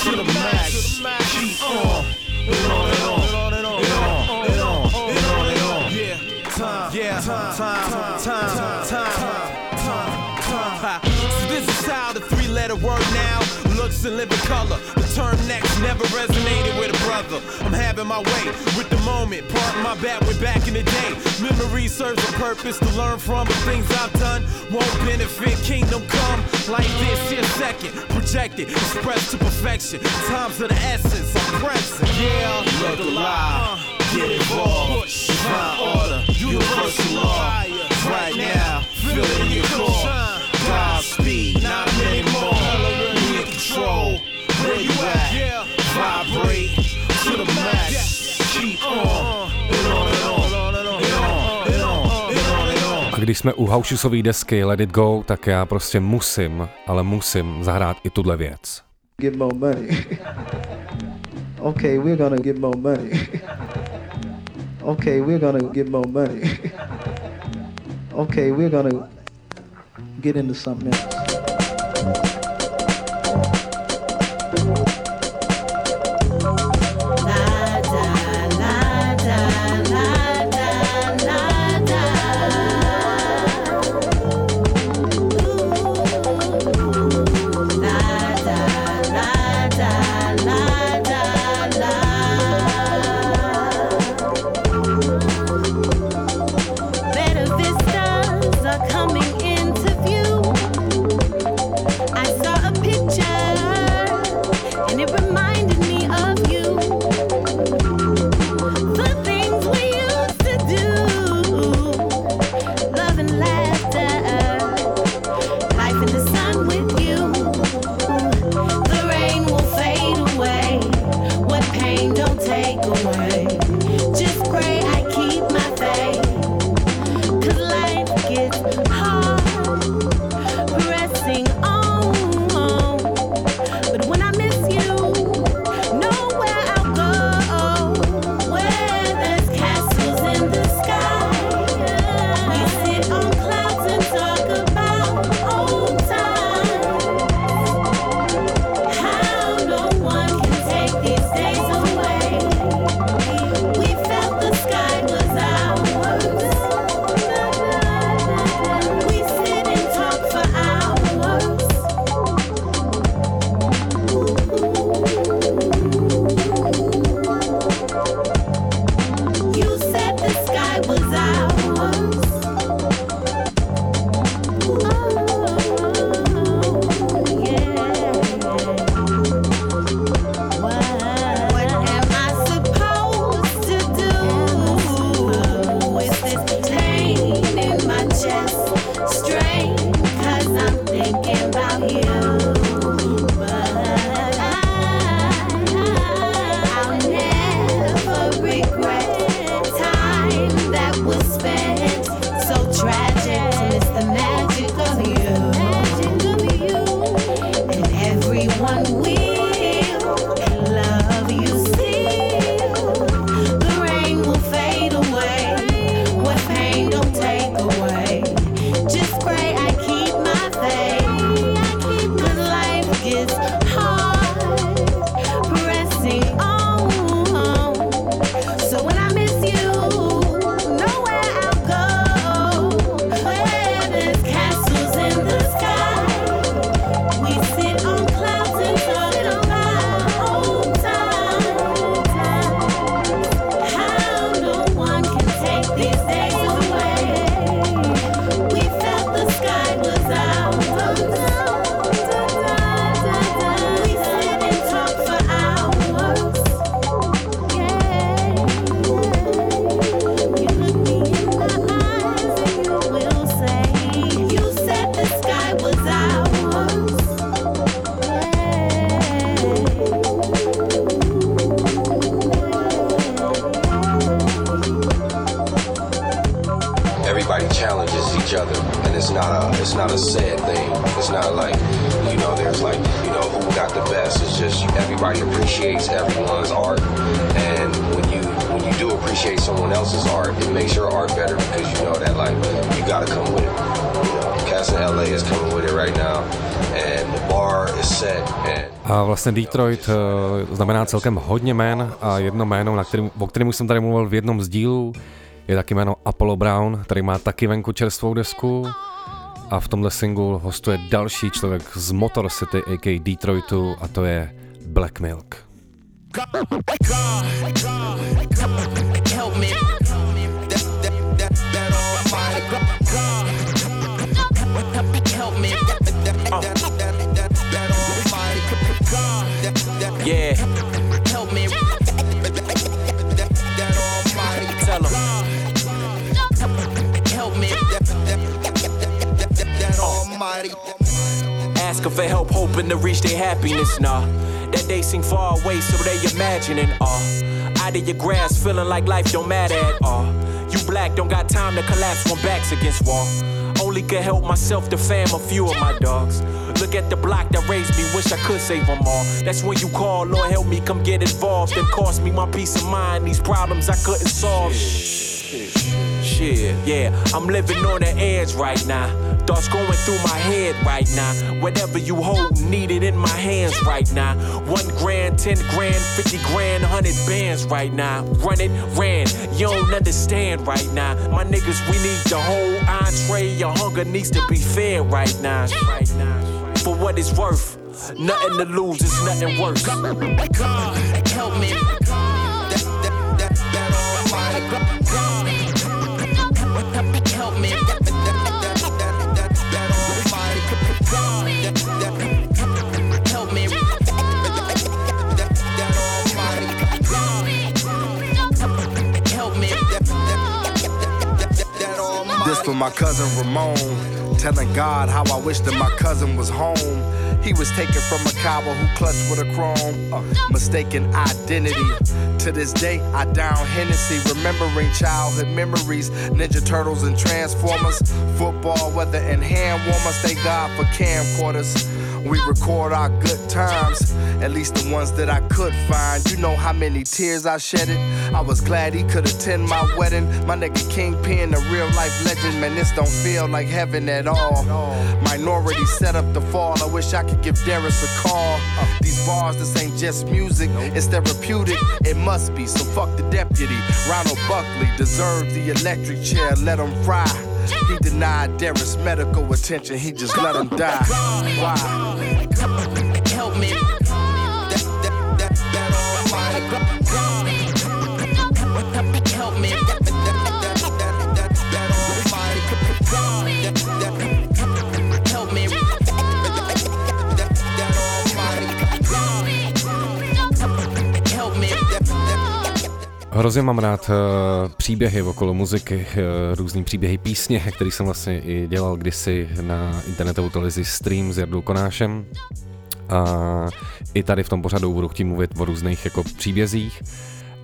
to the max. Keep on and on and on and on and on and on and on. Yeah, time, yeah, time, time, time, time, time, time, time. So this is how the three-letter word now looks in living color. The term next never resonated with a brother. I'm having my way with the moment, parting my back way back in the day. Memory serves a purpose to learn from, but things I've done won't benefit. Kingdom come like this here second, projected, expressed to perfection. Times of the essence, I'm pressing. Yeah, look alive, uh, get involved. Divine order, universal law. Right now, feel it in your core. Godspeed, not Where you at? Vibrate to the max. Keep on and on and on and on and on and on and on. A když jsme u Haušusové desky Let It Go, tak já prostě musím, ale musím zahrát i tuhle věc. Get more money. okay, we're gonna get more money. okay, we're gonna get more money. okay, we're gonna get into something else. Better vistas vlastně Detroit eh, znamená celkem hodně jmén a jedno jméno, na kterým, o kterém jsem tady mluvil v jednom z dílů, je taky jméno Apollo Brown, který má taky venku čerstvou desku a v tomhle singlu hostuje další člověk z Motor City, a.k.a. Detroitu a to je Black Milk. Help for help, hoping to reach their happiness. Nah, that they seem far away, so they imagining. Uh, out of your grasp, feeling like life don't matter at all. You black, don't got time to collapse when backs against wall. Only could help myself to fam a few of my dogs. Look at the block that raised me, wish I could save them all. That's when you call, Lord help me come get involved. It cost me my peace of mind, these problems I couldn't solve. Shit, yeah, I'm living on the edge right now. Thoughts going through my head right now. Whatever you hold, need it in my hands right now. One grand, ten grand, fifty grand, hundred bands right now. Run it, ran, you don't understand right now. My niggas, we need the whole entree. Your hunger needs to be fed right now. Right now. For what it's worth, nothing to lose, it's nothing worse. God, help me. For my cousin Ramon, telling God how I wish that my cousin was home. He was taken from a cowboy who clutched with a chrome, uh, mistaken identity. To this day, I down Hennessy, remembering childhood memories, Ninja Turtles and Transformers, football, weather, and hand warmers. Thank God for camcorders. We record our good times, at least the ones that I could find. You know how many tears I shedded. I was glad he could attend my wedding. My nigga Kingpin, a real life legend. Man, this don't feel like heaven at all. Minority set up the fall. I wish I could give Darius a call. These bars, this ain't just music, it's therapeutic. It must be, so fuck the deputy. Ronald Buckley deserved the electric chair. Let him fry. He denied Darius medical attention. He just let him die. Why? Help me. Hrozně mám rád uh, příběhy okolo muziky, uh, různý příběhy písně, který jsem vlastně i dělal kdysi na internetovou televizi Stream s Jardou Konášem. A i tady v tom pořadu budu chtít mluvit o různých jako příbězích.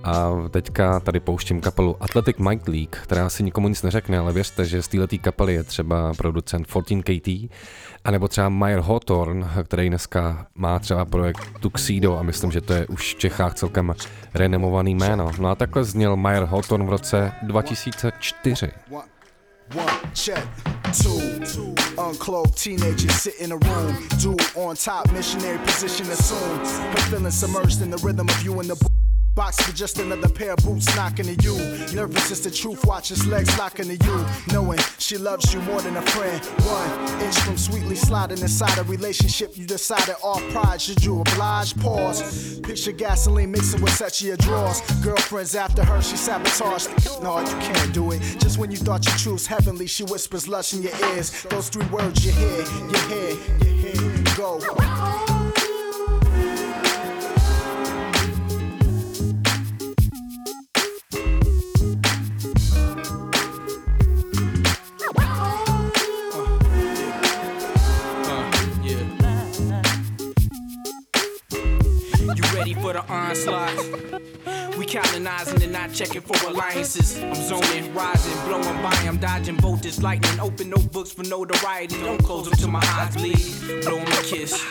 A teďka tady pouštím kapelu Athletic Mike League, která si nikomu nic neřekne, ale věřte, že z této kapely je třeba producent 14KT, anebo třeba Meyer Hawthorne, který dneska má třeba projekt Tuxedo a myslím, že to je už v Čechách celkem renomovaný jméno. No a takhle zněl Meyer Hawthorne v roce 2004. One, check. Two, unclothed teenagers sit in a room. Dude on top, missionary position assumed. Her feelings submerged in the rhythm of you and the box for just another pair of boots knocking to you. Nervous as the truth, watch his legs locking to you. Knowing she loves you more than a friend. One inch from sweetly sliding inside a relationship you decided off pride. Should you oblige? Pause. Picture gasoline mixing with such your drawers. Girlfriends after her, she sabotaged. No, you can't do it. Just when you thought your truth's heavenly, she whispers lush in your ears. Those three words you hear, you hear, you hear. Go. You ready for the onslaught? We colonizing and not checking for alliances. I'm zoning, rising, blowing by, I'm dodging both this lightning. Open notebooks for notoriety, don't close them till my eyes bleed. Blow 'em a kiss.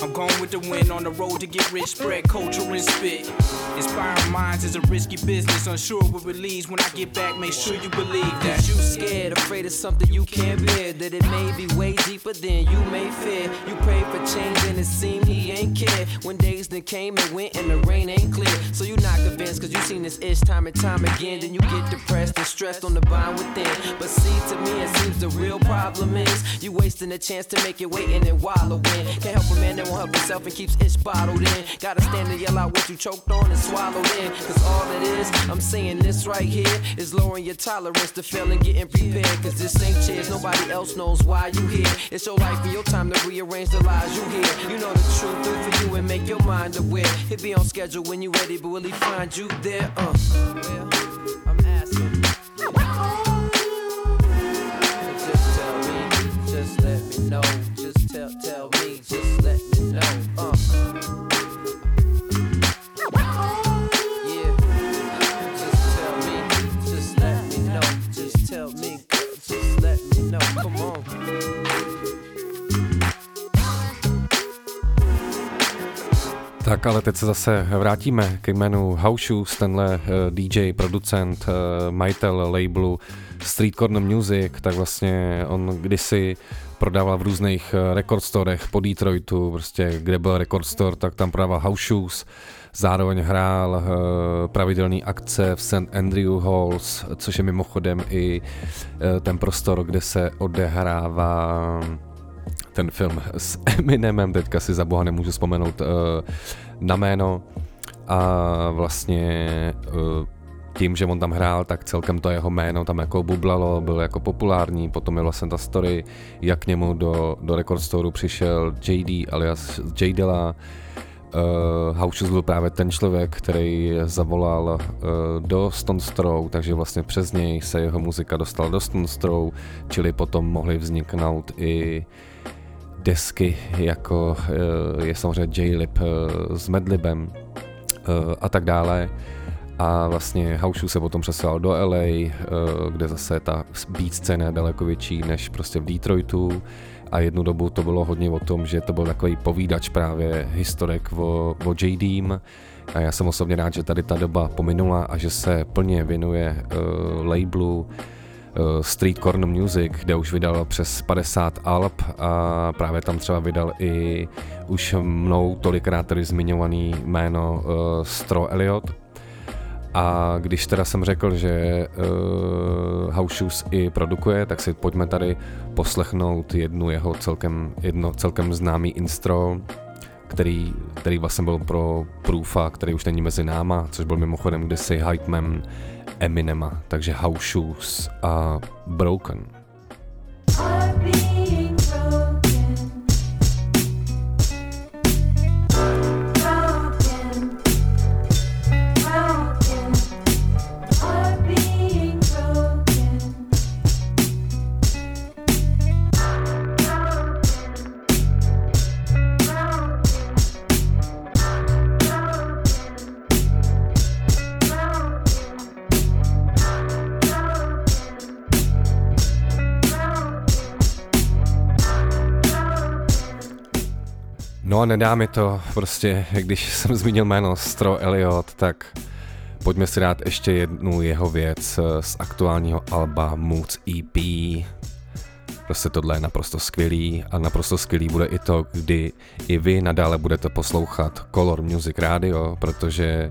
I'm going with the wind on the road to get rich, spread culture and spit. Inspiring minds is a risky business, unsure what leads. When I get back, make sure you believe that. you scared, afraid of something you can't bear. That it may be way deeper than you may fear. You pray for change and it seemed he ain't care. When days then came and went and the rain ain't clear. So you're not convinced cause you seen this ish time and time again. Then you get depressed and stressed on the bind within. But see, to me it seems the real problem is you wasting a chance to make it waiting and wallowing. Can't help a man that won't help himself and keeps ish bottled in. Gotta stand and yell out what you choked on and swallowed in. Cause all it is, I'm saying this right here, is lowering your tolerance to fail and getting prepared. Cause this ain't chairs, nobody else knows why you here. It's your life and your time to rearrange the lies you hear. You know the truth, it for you and make your mind aware. It be on schedule when you ready, but will he find you there? Uh, well, I'm asking. Just tell me, just let me know. Just tell, tell me, Tak ale teď se zase vrátíme ke jménu House Shoes, tenhle uh, DJ, producent, uh, majitel labelu Street Corner Music, tak vlastně on kdysi prodával v různých uh, record storech po Detroitu, prostě kde byl record store, tak tam prodával House Shoes, zároveň hrál uh, pravidelný akce v St. Andrew Halls, což je mimochodem i uh, ten prostor, kde se odehrává ten film s [LAUGHS] Eminemem, teďka si za boha nemůžu vzpomenout na jméno a vlastně tím, že on tam hrál, tak celkem to jeho jméno tam jako bublalo, byl jako populární, potom je vlastně ta story, jak k němu do, do Record Store přišel JD alias J Dilla, Uh, Hauschus byl právě ten člověk, který zavolal uh, do Stone Throw, takže vlastně přes něj se jeho muzika dostala do Stone Throw, čili potom mohly vzniknout i desky, jako uh, je samozřejmě J-Lib uh, s Medlibem uh, a tak dále. A vlastně Haushu se potom přesil do LA, uh, kde zase ta beat scéna je daleko větší než prostě v Detroitu. A jednu dobu to bylo hodně o tom, že to byl takový povídač právě historek o, o JDM a já jsem osobně rád, že tady ta doba pominula a že se plně věnuje uh, labelu uh, Street Corner Music, kde už vydal přes 50 alb a právě tam třeba vydal i už mnou tolikrát tady zmiňovaný jméno uh, Stro Elliot, a když teda jsem řekl, že uh, House Shoes i produkuje, tak si pojďme tady poslechnout jednu jeho celkem, jedno celkem známý instro, který, který vlastně byl pro Proofa, který už není mezi náma, což byl mimochodem kdysi hype man Eminema, takže House Shoes a Broken. No a nedá mi to, prostě, když jsem zmínil jméno Stro Elliot, tak pojďme si dát ještě jednu jeho věc eh, z aktuálního alba Moods EP. Prostě tohle je naprosto skvělý a naprosto skvělý bude i to, kdy i vy nadále budete poslouchat Color Music Radio, protože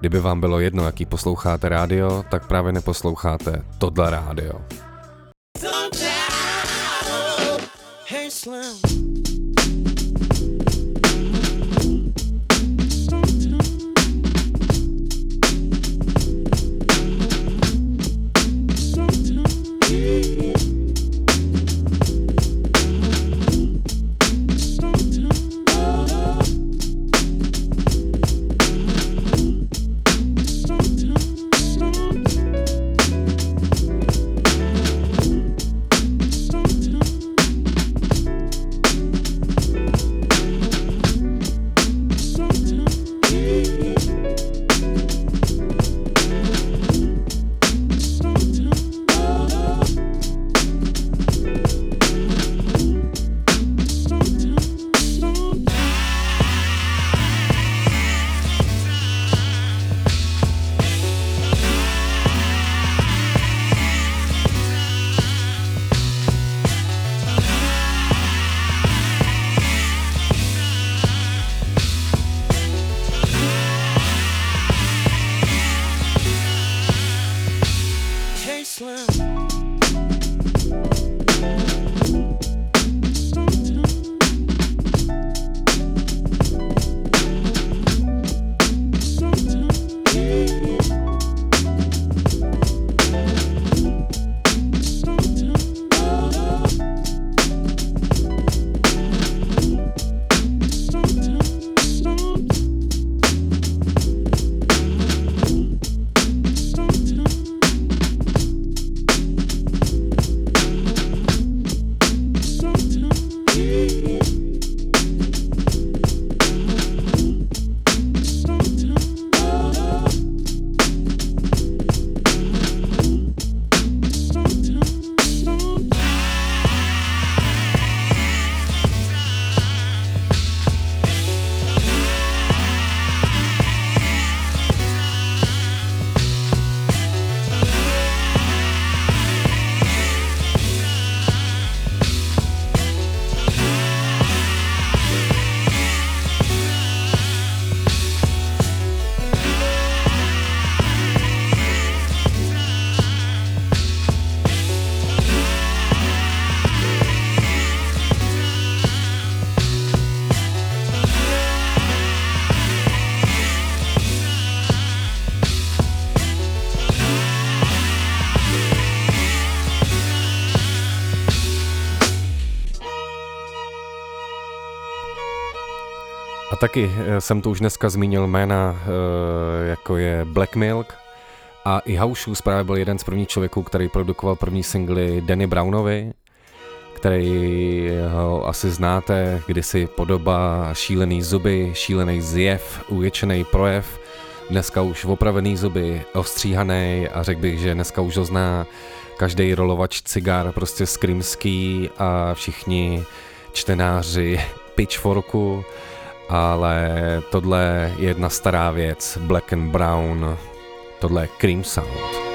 kdyby vám bylo jedno, jaký posloucháte rádio, tak právě neposloucháte tohle rádio. Hey Slim. Taky eh, jsem tu už dneska zmínil jména, eh, jako je Black Milk a i House právě byl jeden z prvních člověků, který produkoval první singly Danny Brownovi, který ho asi znáte, kdysi podoba šílený zuby, šílený zjev, uvěčený projev, dneska už opravený zuby, ostříhaný a řekl bych, že dneska už ho zná každý rolovač cigar, prostě skrimský a všichni čtenáři [LAUGHS] Pitchforku, ale tohle je jedna stará věc, Black and Brown, tohle je Cream Sound.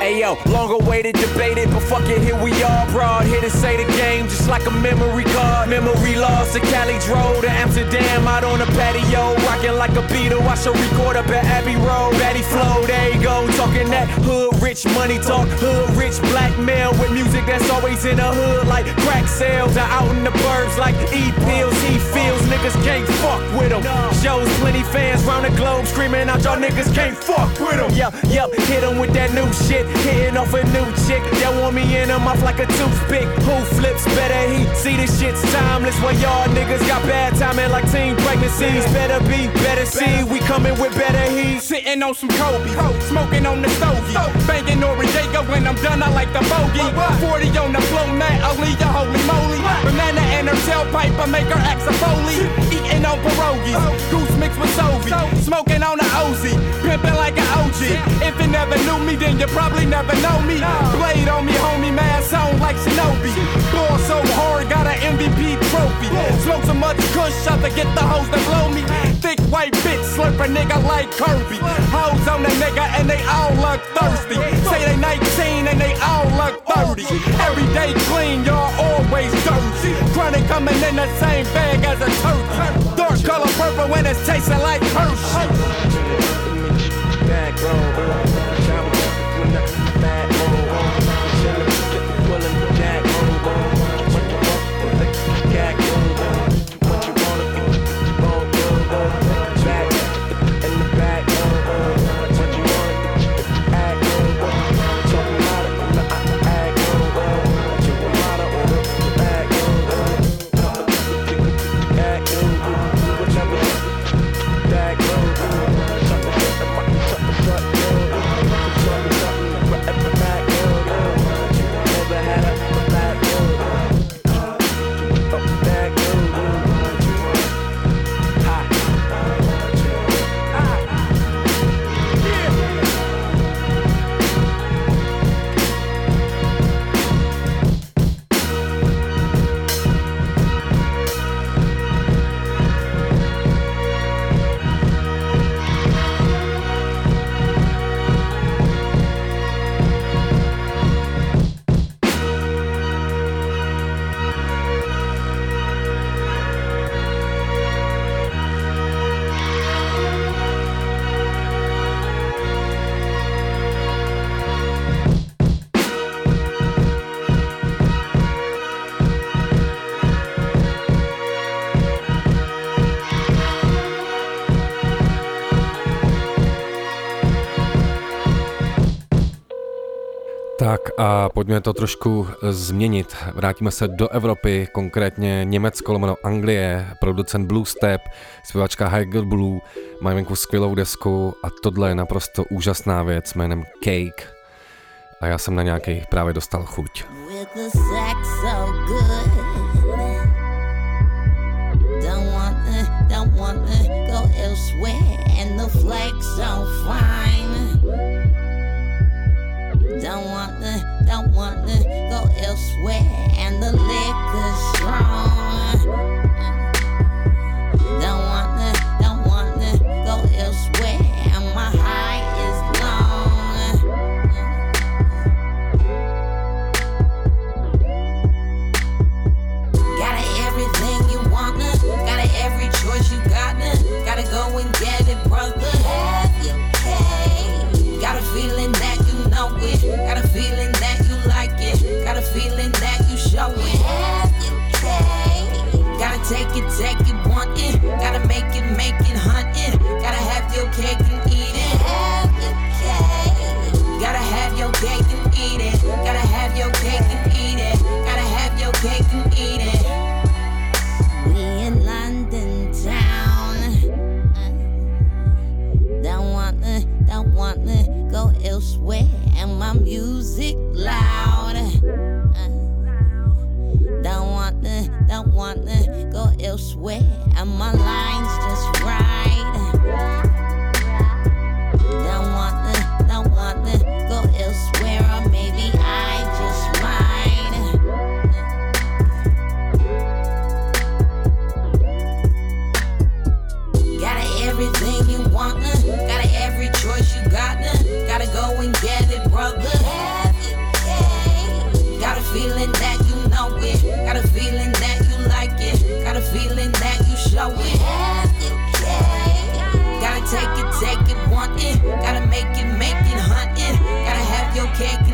Hey yo, long awaited, debated, but fuck it, here we are, broad. Here to say the game, just like a memory card. Memory lost to Cali drove to Amsterdam, out on the patio, rocking like a Beatle. I should record up at Abbey Road, Betty Flow, there you go, talking that hood rich money talk, hood rich blackmail with music that's always in the hood, like crack sales. Are out in the burbs like E pills, he feels niggas can't fuck with him. Shows plenty fans round the globe screaming out, y'all niggas can't fuck with him. Yep, yep, hit him with that new shit. Hitting off a new chick that want me in her mouth like a toothpick. Who flips better? He see this shit's timeless. While y'all niggas got bad timing like teen pregnancies. Better be, better see. We coming with better heat. Sitting on some Kobe, smoking on the stogie. Banging Noriega when I'm done, I like the bogey. 40 on the flow mat, I'll ya holy moly. Banana and her tailpipe, I make her act a foley. [LAUGHS] Eating on pierogies, oh. goose mixed with Sovi. Smoking on the OZ, pimping like an OG. If you never knew me, then you probably never know me. Blade on me, homie, mask on like Shinobi. Ball so hard, got an MVP trophy. Smoke so much kush out to get the hoes to blow me. Thick white bitch, slurp a nigga like Kirby. Hoes on the nigga and they all look thirsty. Say they 19 and they all look 30. Every day clean, y'all always dirty. Chronic coming in the same bag as a turkey. Dark color purple when it's tasting like Hershey. Tak a pojďme to trošku změnit. Vrátíme se do Evropy, konkrétně Německo, lomeno Anglie, producent Blue Step, zpěvačka Heigl Blue, mají venku skvělou desku a tohle je naprosto úžasná věc jménem Cake. A já jsem na nějaký právě dostal chuť. Don't want to, don't want to go elsewhere. And the flex so fine. Don't want to, don't want to go elsewhere. And the liquor strong. feeling that you like it. Got a feeling that you show it. Gotta take it, take it, want it. Gotta make it, make it, hunt it. Gotta have your cake and eat it. Have your cake. Gotta have your cake and eat it. Gotta have your cake and eat it. Gotta have your cake and eat it. We in London town. Don't wanna, don't wanna go elsewhere and my music loud. Uh, don't want to, don't want to go elsewhere, and my lines just right. Don't want to, don't want to go elsewhere, or maybe I just might. Everything you want, got every choice you got, gotta go and get feeling that you know it, got a feeling that you like it, got a feeling that you show it. Gotta take it, take it, want it, gotta make it, make it, hunt it, gotta have your cake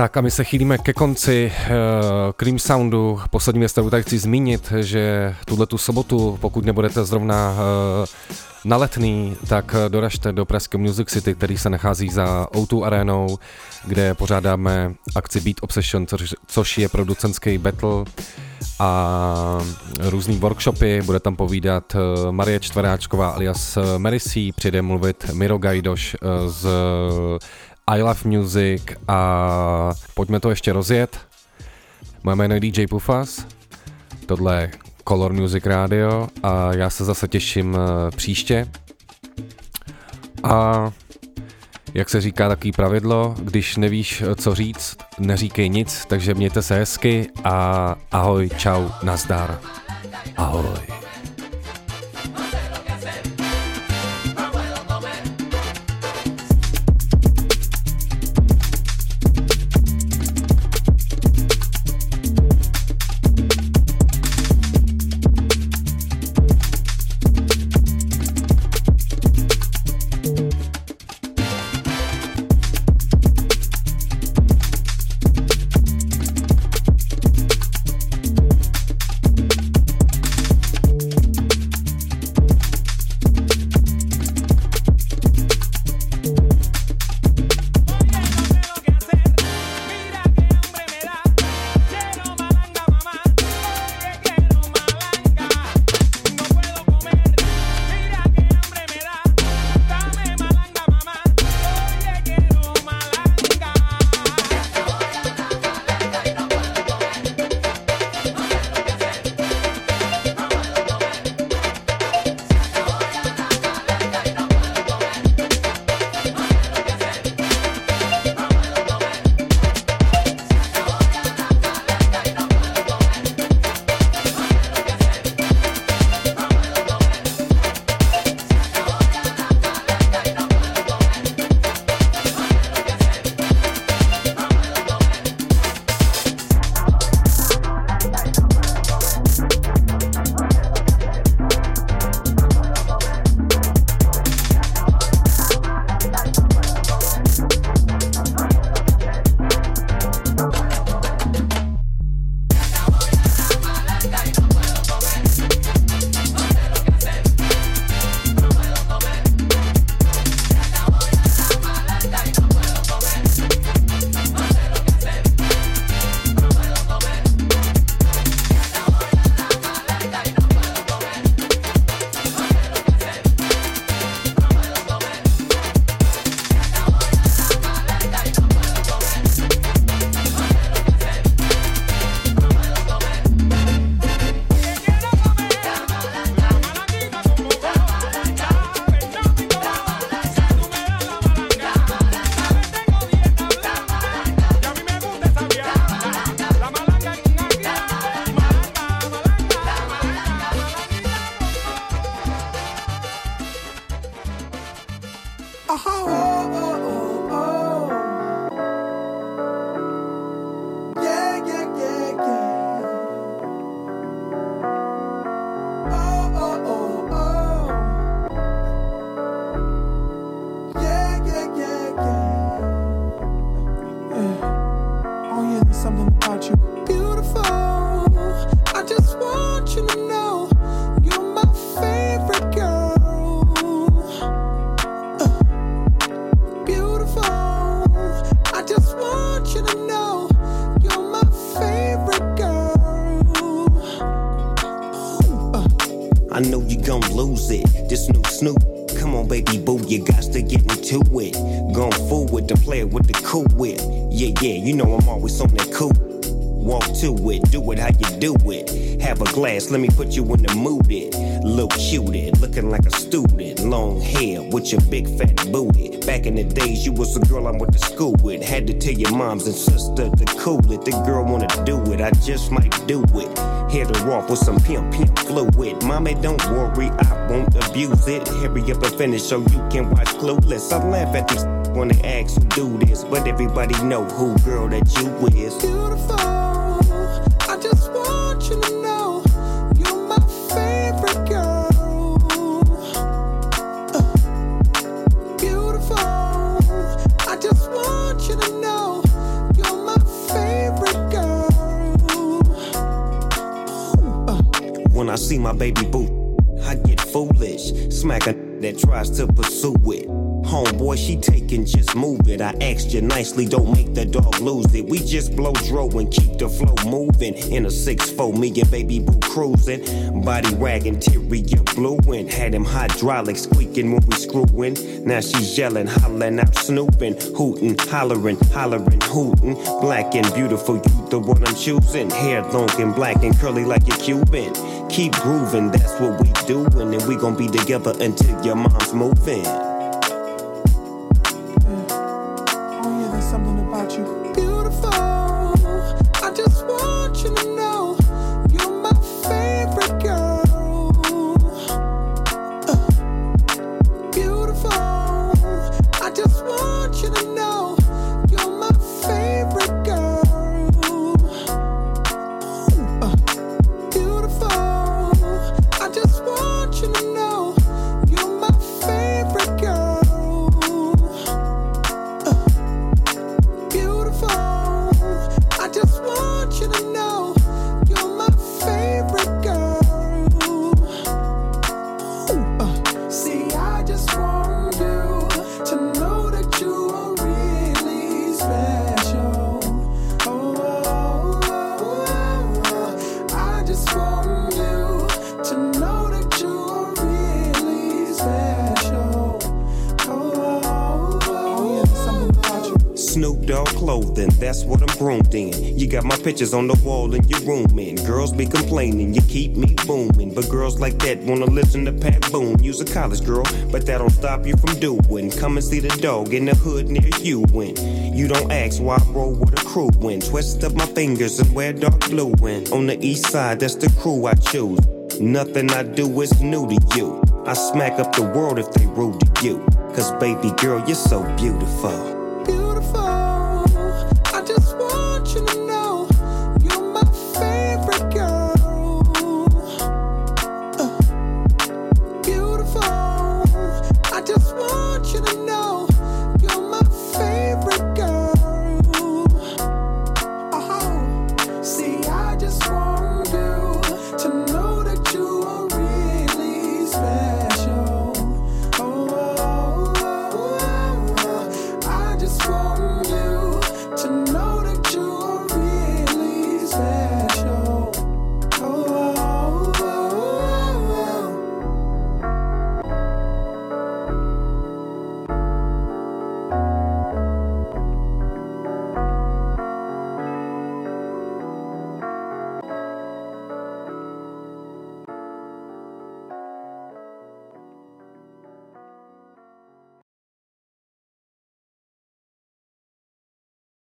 Tak a my se chýlíme ke konci uh, Cream Soundu. Poslední věc, kterou tady chci zmínit, že tuhle tu sobotu, pokud nebudete zrovna uh, na letný, tak eh, doražte do Pražského Music City, který se nachází za O2 arénou, kde pořádáme akci Beat Obsession, což, což je producentský battle a různý workshopy. Bude tam povídat Marie Čtveráčková alias Merisí, přijde mluvit Miro Gajdoš z I Love Music a pojďme to ještě rozjet. Moje jméno je DJ Pufas, tohle je Color Music Radio a já se zase těším eh, příště. A jak se říká takový pravidlo, když nevíš, co říct, neříkej nic, takže mějte se hezky a ahoj, čau, nazdar. Ahoj. I went to school with. Had to tell your moms and sister to cool it. The girl wanna do it, I just might do it. Hit her off with some pimp pimp fluid. Mommy, don't worry, I won't abuse it. Hurry up and finish so you can watch Clueless. I laugh at these [LAUGHS] wanna ask who do this, but everybody know who girl that you is. Beautiful. I just want you to know see my baby boo, I get foolish. Smack a that tries to pursue it. Homeboy, she taking, just move it. I asked you nicely, don't make the dog lose it. We just blow dro and keep the flow moving. In a 6-4, me and baby boo cruising. Body wagging, interior blueing. Had him hydraulics squeaking when we screwing. Now she's yelling, hollering out, snooping, hooting, hollering, hollering, hooting. Black and beautiful, you the one I'm choosing. Hair long and black and curly like a Cuban. Keep grooving, that's what we doing. And we gon' be together until your mom's moving. Pictures on the wall in your room, and girls be complaining, you keep me booming. But girls like that wanna listen to Pat Boone. Use a college girl, but that don't stop you from doing. Come and see the dog in the hood near you when you don't ask why I roll with a crew when twist up my fingers and wear dark blue when on the east side, that's the crew I choose. Nothing I do is new to you. I smack up the world if they rude to you. Cause baby girl, you're so beautiful.